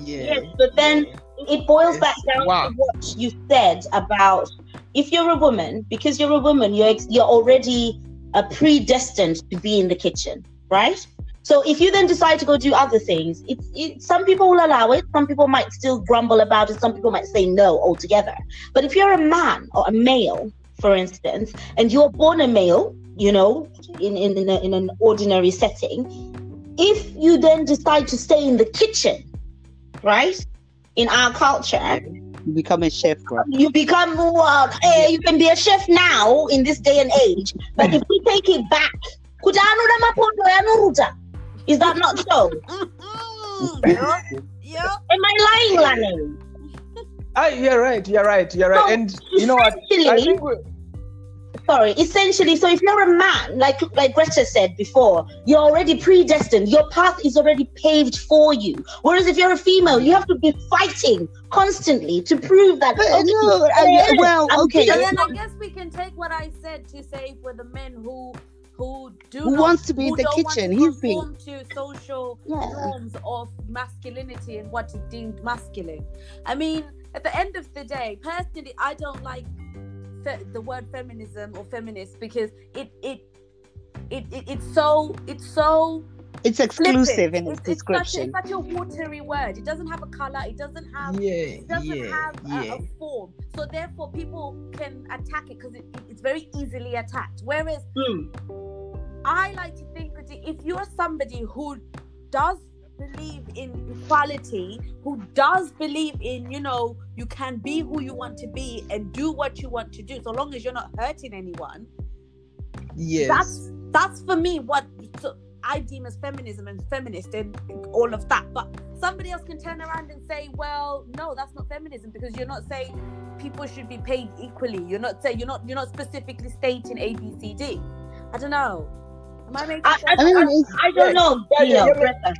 Yeah. Yes, but then it boils back down Wow. to what you said about if you're a woman, because you're a woman, you're ex- you're already uh, predestined to be in the kitchen, right? So if you then decide to go do other things, it's it, some people will allow it. Some people might still grumble about it. Some people might say no altogether. But if you're a man or a male, for instance, and you're born a male, you know, in in in, a, in an ordinary setting, if you then decide to stay in the kitchen, right? In our culture, you become a chef bro you become well, eh, you can be a chef now in this day and age. But if we take it back, kuti anoda mapondo anoruta. Is that not so? Mm-mm. Yup, yup. Am I lying, Lani? Ah, you're right. You're right. You're right. No, and you know what? I think we sorry, essentially, so if you're a man, like like Greta said before, you're already predestined. Your path is already paved for you. Whereas if you're a female, you have to be fighting constantly to prove that. but okay, no I- yes, well I'm okay So then I guess we can take what I said to say for the men who who do Who not- wants to be in the kitchen? to He's being- to social Yeah. norms of masculinity and what is deemed masculine. I mean, at the end of the day, personally, I don't like fe- the word feminism or feminist because it it it, it it's so it's so it's exclusive flippant. in its It's, it's, such a, description it's such a watery word. It doesn't have a color. It doesn't have yeah, it doesn't yeah, have a, yeah. a form so therefore people can attack it because it, it- it's very easily attacked whereas Hmm. i like to think that if you're somebody who does believe in equality who does believe in you know you can be who you want to be and do what you want to do so long as you're not hurting anyone Yes. that's that's for me what so I deem as feminism and feminist and all of that. But somebody else can turn around and say, well, no, that's not feminism because you're not saying people should be paid equally. You're not saying you're not you're not specifically stating A B C D. I don't know. Am I making I- sense? i mean I don't know, Yeah, you know, yeah, Greta.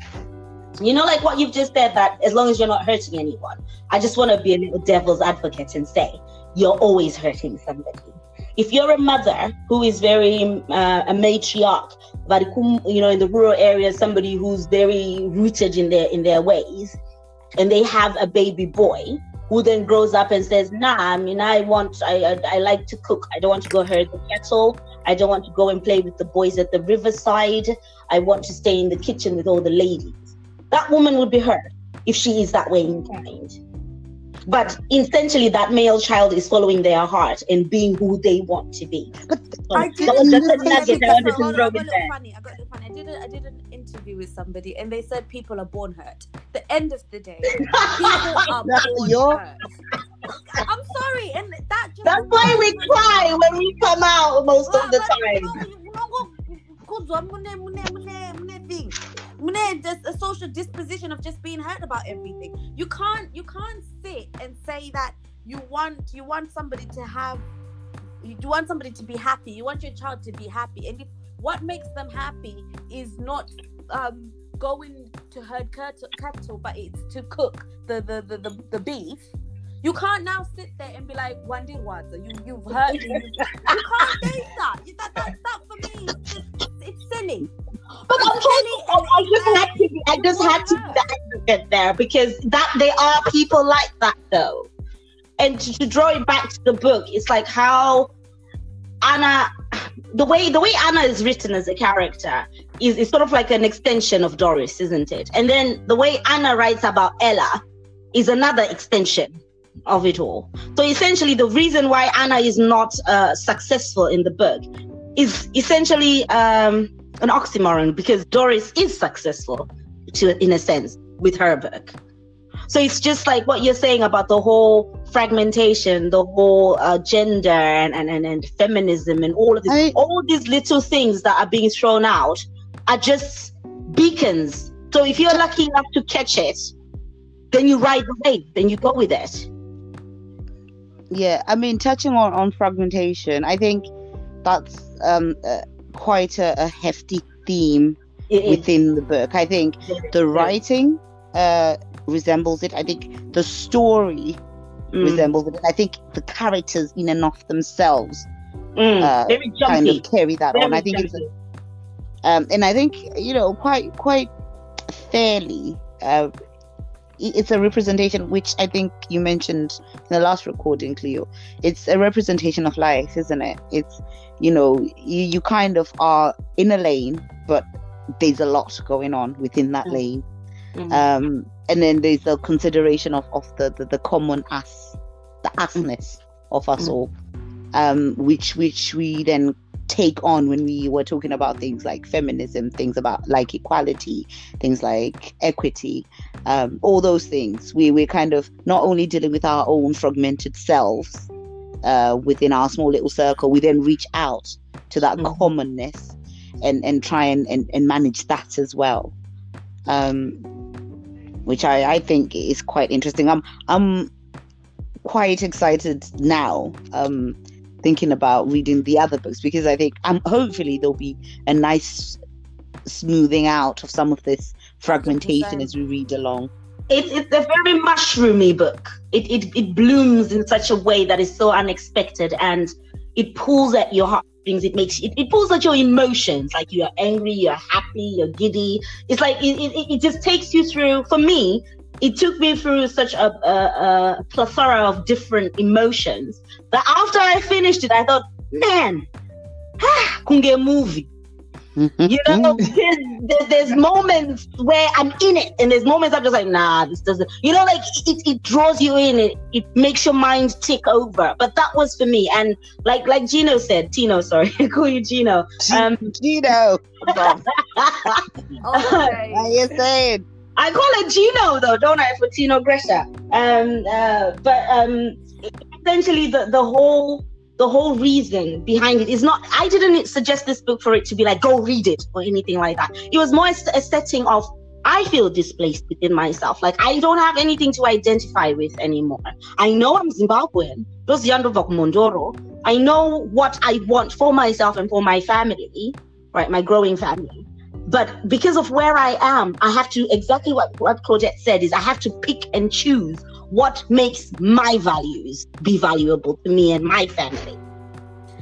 You know, like what you've just said, that as long as you're not hurting anyone, I just want to be a little devil's advocate and say you're always hurting somebody. If you're a mother who is very uh, a matriarch, but you know, in the rural area, somebody who's very rooted in their in their ways, and they have a baby boy who then grows up and says, "Nah, I mean, I want, I, I, I like to cook. I don't want to go herd the cattle. I don't want to go and play with the boys at the riverside. I want to stay in the kitchen with all the ladies. That woman would be hurt if she is that way inclined. But essentially, that male child is following their heart and being who they want to be. but So I that was just a didn't- nugget I wanted to throw got in a there. little funny. I got a little funny. I did a, I did an interview with somebody, and they said people are born hurt. The end of the day, people are born your- hurt. I'm sorry, and that just That's why we cry when we come out most of the time. thing. There's a social disposition of just being hurt about everything. You can't you can't sit and say that you want you want somebody to have you want somebody to be happy. You want your child to be happy, and if what makes them happy is not um, going to herd cattle, but it's to cook the the, the, the the beef. You can't now sit there and be like, "Wandi Waza, you you've hurt me." You, can't say that. That, that. that for me just it's silly. But I'm trying I, just had to, be- I just had to be the get there because that there are people like that though. And to, to draw it back to the book, it's like how Anna the way the way Anna is written as a character is, is sort of like an extension of Doris, isn't it? And then the way Anna writes about Ella is another extension of it all. So essentially, the reason why Anna is not uh, successful in the book is essentially um, an oxymoron because Doris is successful to in a sense with her book. So it's just like what you're saying about the whole fragmentation, the whole uh, gender and, and, and, and feminism and all of this, I- all these little things that are being thrown out are just beacons. So if you're lucky enough to catch it, then you ride the wave, then you go with it. Yeah, I mean, touching on, on fragmentation, I think that's um, uh, quite a, a hefty theme It is. within the book. I think the writing uh, resembles it. I think the story Mm, resembles it. I think the characters, in and of themselves, mm, uh, kind of carry that on. I think it's, jumpy. um, and I think you know, quite quite fairly. Uh, it's a representation which I think you mentioned in the last recording, Cleo. It's a representation of life, isn't it? It's you know, you, you kind of are in a lane, but there's a lot going on within that Mm. lane. Mm. Um, and then there's the consideration of, of the, the, the common us, the usness of us Mm. all, um, which which we then take on when we were talking about things like feminism, things about like equality, things like equity, um, all those things. We we're kind of not only dealing with our own fragmented selves uh, within our small little circle, we then reach out to that Mhm. commonness and and try and, and, and manage that as well. Um, which I, I think is quite interesting. I'm I'm quite excited now, um, thinking about reading the other books because I think um, hopefully there'll be a nice smoothing out of some of this fragmentation 100%. as we read along. It's it's a very mushroomy book. It, it it blooms in such a way that is so unexpected and it pulls at your heartstrings. It makes it, it pulls at your emotions. Like you're angry, you're happy, you're giddy. It's like it, it, it just takes you through. For me, it took me through such a, a, a plethora of different emotions that after I finished it, I thought, man, ah, kunge movie. You know, because there, there's moments where I'm in it, and there's moments I'm just like, nah, this doesn't. You know, like it, it draws you in, it, it makes your mind tick over. But that was for me, and like like Gino said, Tino, sorry, I call you Gino. Um, Gino, what Okay. are you saying? I call it Gino though, don't I, for Tino Greta? Um, uh, but um, essentially the the whole the whole reason behind it is not. I didn't suggest this book for it to be like go read it or anything like that. It was more a setting of I feel displaced within myself. Like I don't have anything to identify with anymore. I know I'm Zimbabwean. Those Yandovok Mondoro. I know what I want for myself and for my family, right? My growing family. But because of where I am, I have to exactly what, what Claudette said is I have to pick and choose what makes my values be valuable to me and my family.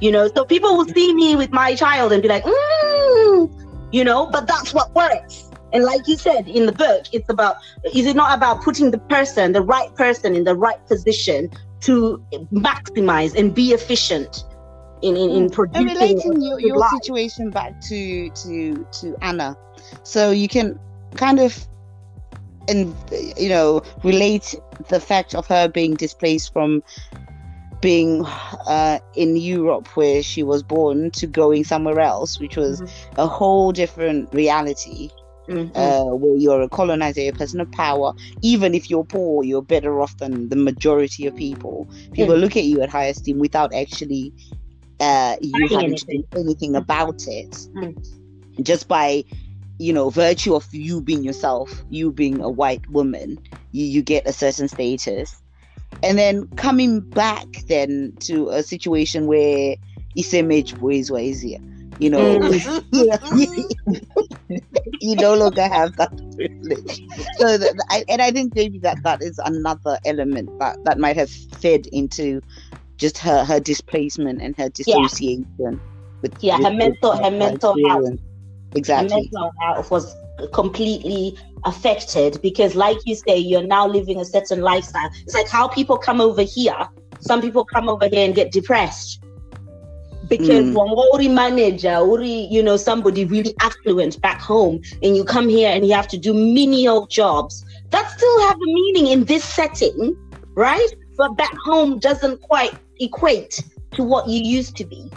You know, so people will see me with my child and be like, mm, you know, but that's what works. And like you said in the book, it's about is it not about putting the person, the right person in the right position to maximize and be efficient in, in, in and relating your, your life. situation back to to to Anna, so you can kind of and you know relate the fact of her being displaced from being uh, in Europe where she was born to going somewhere else, which was Mhm. a whole different reality. Mhm. Uh, where you're a colonizer, you're a person of power. Even if you're poor, you're better off than the majority of people. People look at you at high esteem without actually uh, you having to do anything. anything about it. Mm. Just by, you know, virtue of you being yourself, you being a white woman, you, you get a certain status. And then coming back then to a situation where Isemage boys were easier. You know, mm. you no longer have that privilege. So, I, and I think maybe that that is another element that that might have fed into just her her displacement and her dissociation with Yeah, with her mental- her mental health. Exactly. mental health was completely affected because like you say you're now living a certain lifestyle it's like how people come over here some people come over here and get depressed because Mm. uri manager uri you know somebody really affluent back home and you come here and you have to do menial jobs that still have a meaning in this setting right but back home doesn't quite equate to what you used to be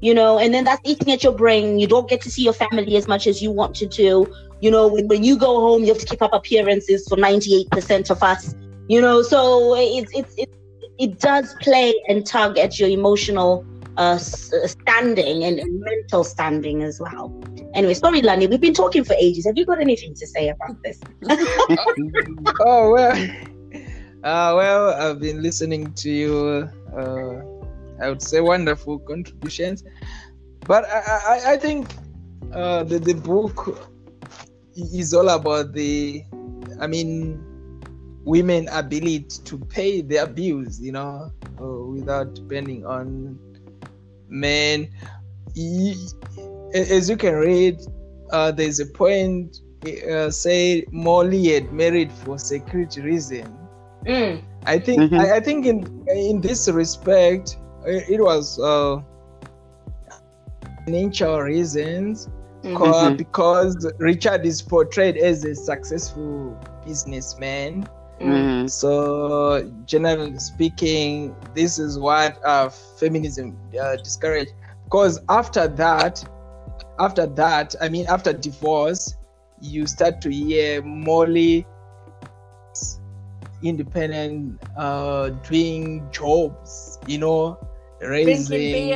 you know and then that's eating at your brain. You don't get to see your family as much as you want to do. You know when, when you go home you have to keep up appearances for 98% of us you know so it's it's it, it does play and tug at your emotional uh uh, standing and, and mental standing as well. Anyway sorry lani we've been talking for ages. Have you got anything to say about this? Oh well uh, well i've been listening to you uh, i would say wonderful contributions but i i, I think uh, the, the book is all about the i mean women ability to pay their bills you know uh, without depending on men as you can read uh, there's a point uh, say Molly had married for security reason. Mm, I think Mhm. I, I think in in this respect it, it was uh, financial reasons mhm. Mhm. because Richard is portrayed as a successful businessman. Mhm. So generally speaking, this is what uh, feminism uh, discouraged. Because after that, after that, I mean after divorce, you start to hear Molly independent uh doing jobs, you know, raising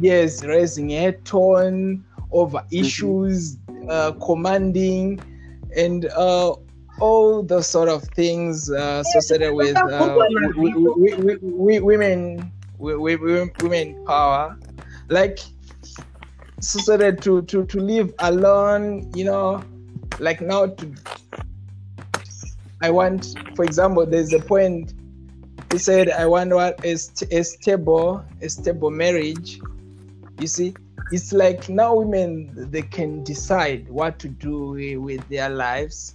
yes, raising a tone over issues, uh, commanding, and uh, all those sort of things uh, associated with uh, women, women power, like associated to to to live alone. You know, like now to. I want, for example, there's a point. He said, "I want what is a stable, a stable marriage." You see, it's like now women they can decide what to do with their lives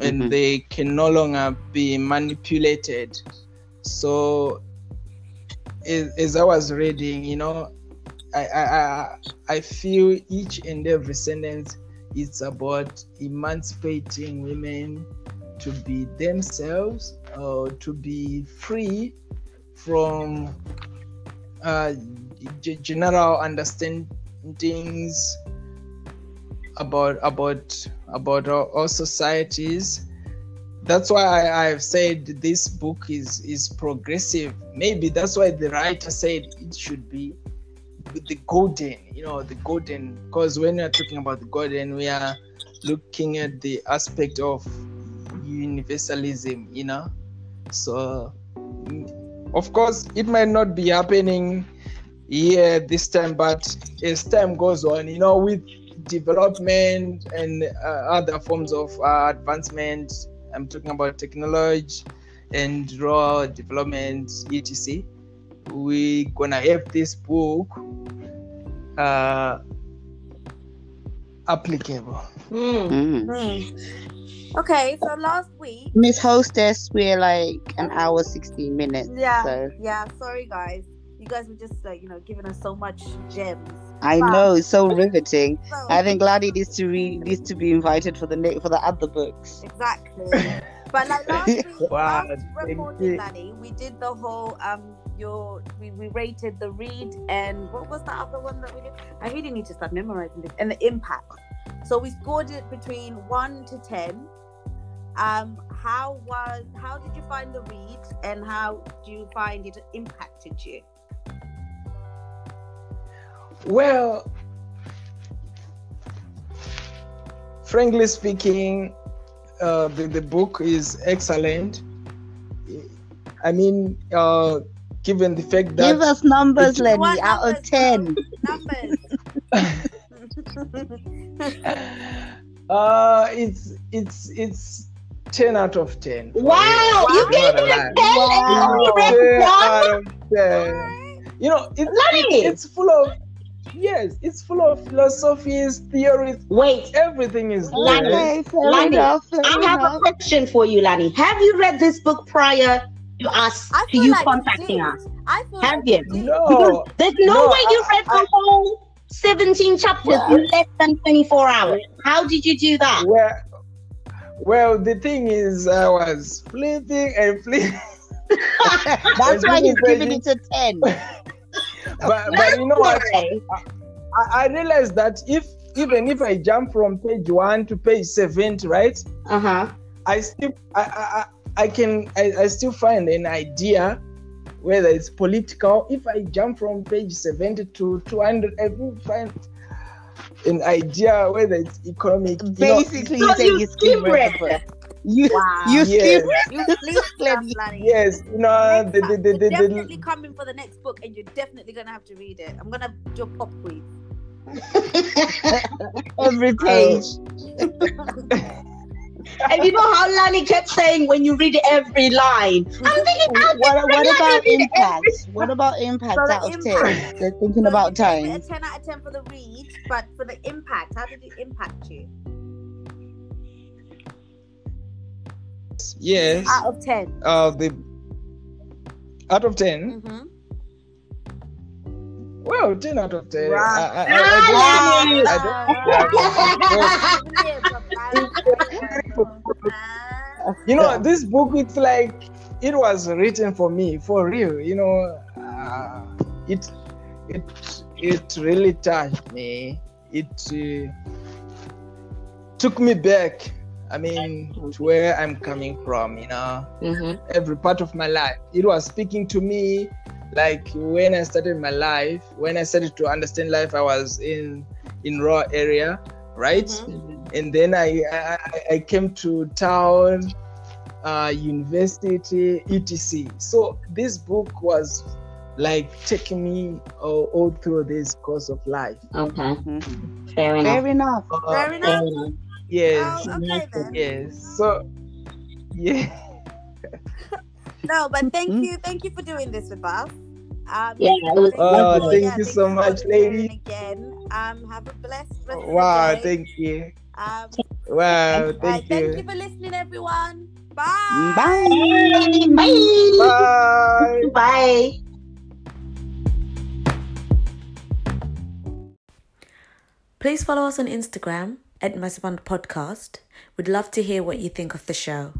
and Mhm. they can no longer be manipulated so as, as i was reading you know I, I i i feel each and every sentence it's about emancipating women to be themselves or to be free from uh, g- general understandings about about about our, our societies. That's why I, i've said this book is is progressive. Maybe that's why the writer said it should be the golden you know the golden because when we're talking about the golden we are looking at the aspect of universalism you know so of course it might not be happening here this time but as time goes on you know with development and uh, other forms of uh, advancement i'm talking about technology and raw development etc We're gonna have this book uh applicable Mm. Mhm. Hmm. Okay, so last week, Miss Hostess, we're like an hour, 16 minutes. yeah, So yeah. Sorry, guys. You guys were just like you know giving us so much gems. I Wow. know it's so riveting. So, I think Gladys needs to read needs to be invited for the ne- for the other books. exactly. But like last week, Wow, last thank recording. Lani, we did the whole um your we, we rated the read and what was the other one that we did? I really need to start memorizing this and the impact. So we scored it between one to ten. Um, how was how did you find the read and how do you find it impacted you? Well, frankly speaking, uh, the, the book is excellent. I mean, uh, given the fact that Give us numbers, it- Lenny, What out of ten. Numbers. uh, it's it's it's ten out of ten. Wow, real. you I'm gave not it a alive. 10 and you only read 10 one? out of 10. You know, it's, Lenny! it's full of yes, it's full of philosophies, theories, Wait, everything is there. Lani, Okay, fair Lani, enough, fair I have a question for you, Lani. Have you read this book prior to us I to you like contacting us? I feel Have like you? did. No, There's no, No, way you I- read the whole 17 chapters Well- in less than 24 hours. How did you do that? well, well, the thing is, I was flipping and flipping, That's why he's giving it a 10. but, but you know what? Okay. I, I realized that if even if I jump from page one to page seventy, right? Uh-huh. I still I I, I- I can I, I still find an idea whether it's political. If I jump from page 70 to 200, I will find an idea whether it's economic. you know. Basically, So you say you you skim read the read. book. You, Wow. you Yes. skim You sleep stuff, Lani. yes, you know the the, the, You're the, definitely the, coming for the next book, and you're definitely gonna have to read it. I'm gonna do a pop quiz. every page. And you know how Lani kept saying when you read every line, I'm thinking, how What, did what about impact? What about impact So out of impact. 10? They're thinking So about you gave it time. A 10 out of 10 for the read, but for the impact, how did it impact you? yes Out of 10. uh the out of 10 Mm-hmm. well 10 out of 10 Wow. I, I, I, I don't, you know this book it's like it was written for me for real you know uh, it it it really touched me. It uh, took me back i mean to where i'm coming from you know. Mhm. every part of my life. It was speaking to me like when i started my life when i started to understand life i was in in raw area right? Mhm. And then I, I I came to town, uh, university, etc. So this book was like taking me all, all through this course of life. Okay, Mhm. fair enough. Fair enough. Uh, Fair Fair enough. enough. yes, Oh, okay then. yes. So yeah, No, but thank Mm. you, thank you for doing this with us. Um, Yeah, it was Oh, lovely. thank you so for much, lady. Again, um, have a blessed rest of the wow, day. thank you. Um, Wow, right, thank thank you you. for listening, everyone. Bye. Bye. Bye. Bye. Bye. Please follow us on Instagram at Masibanda Podcast. We'd love to hear what you think of the show.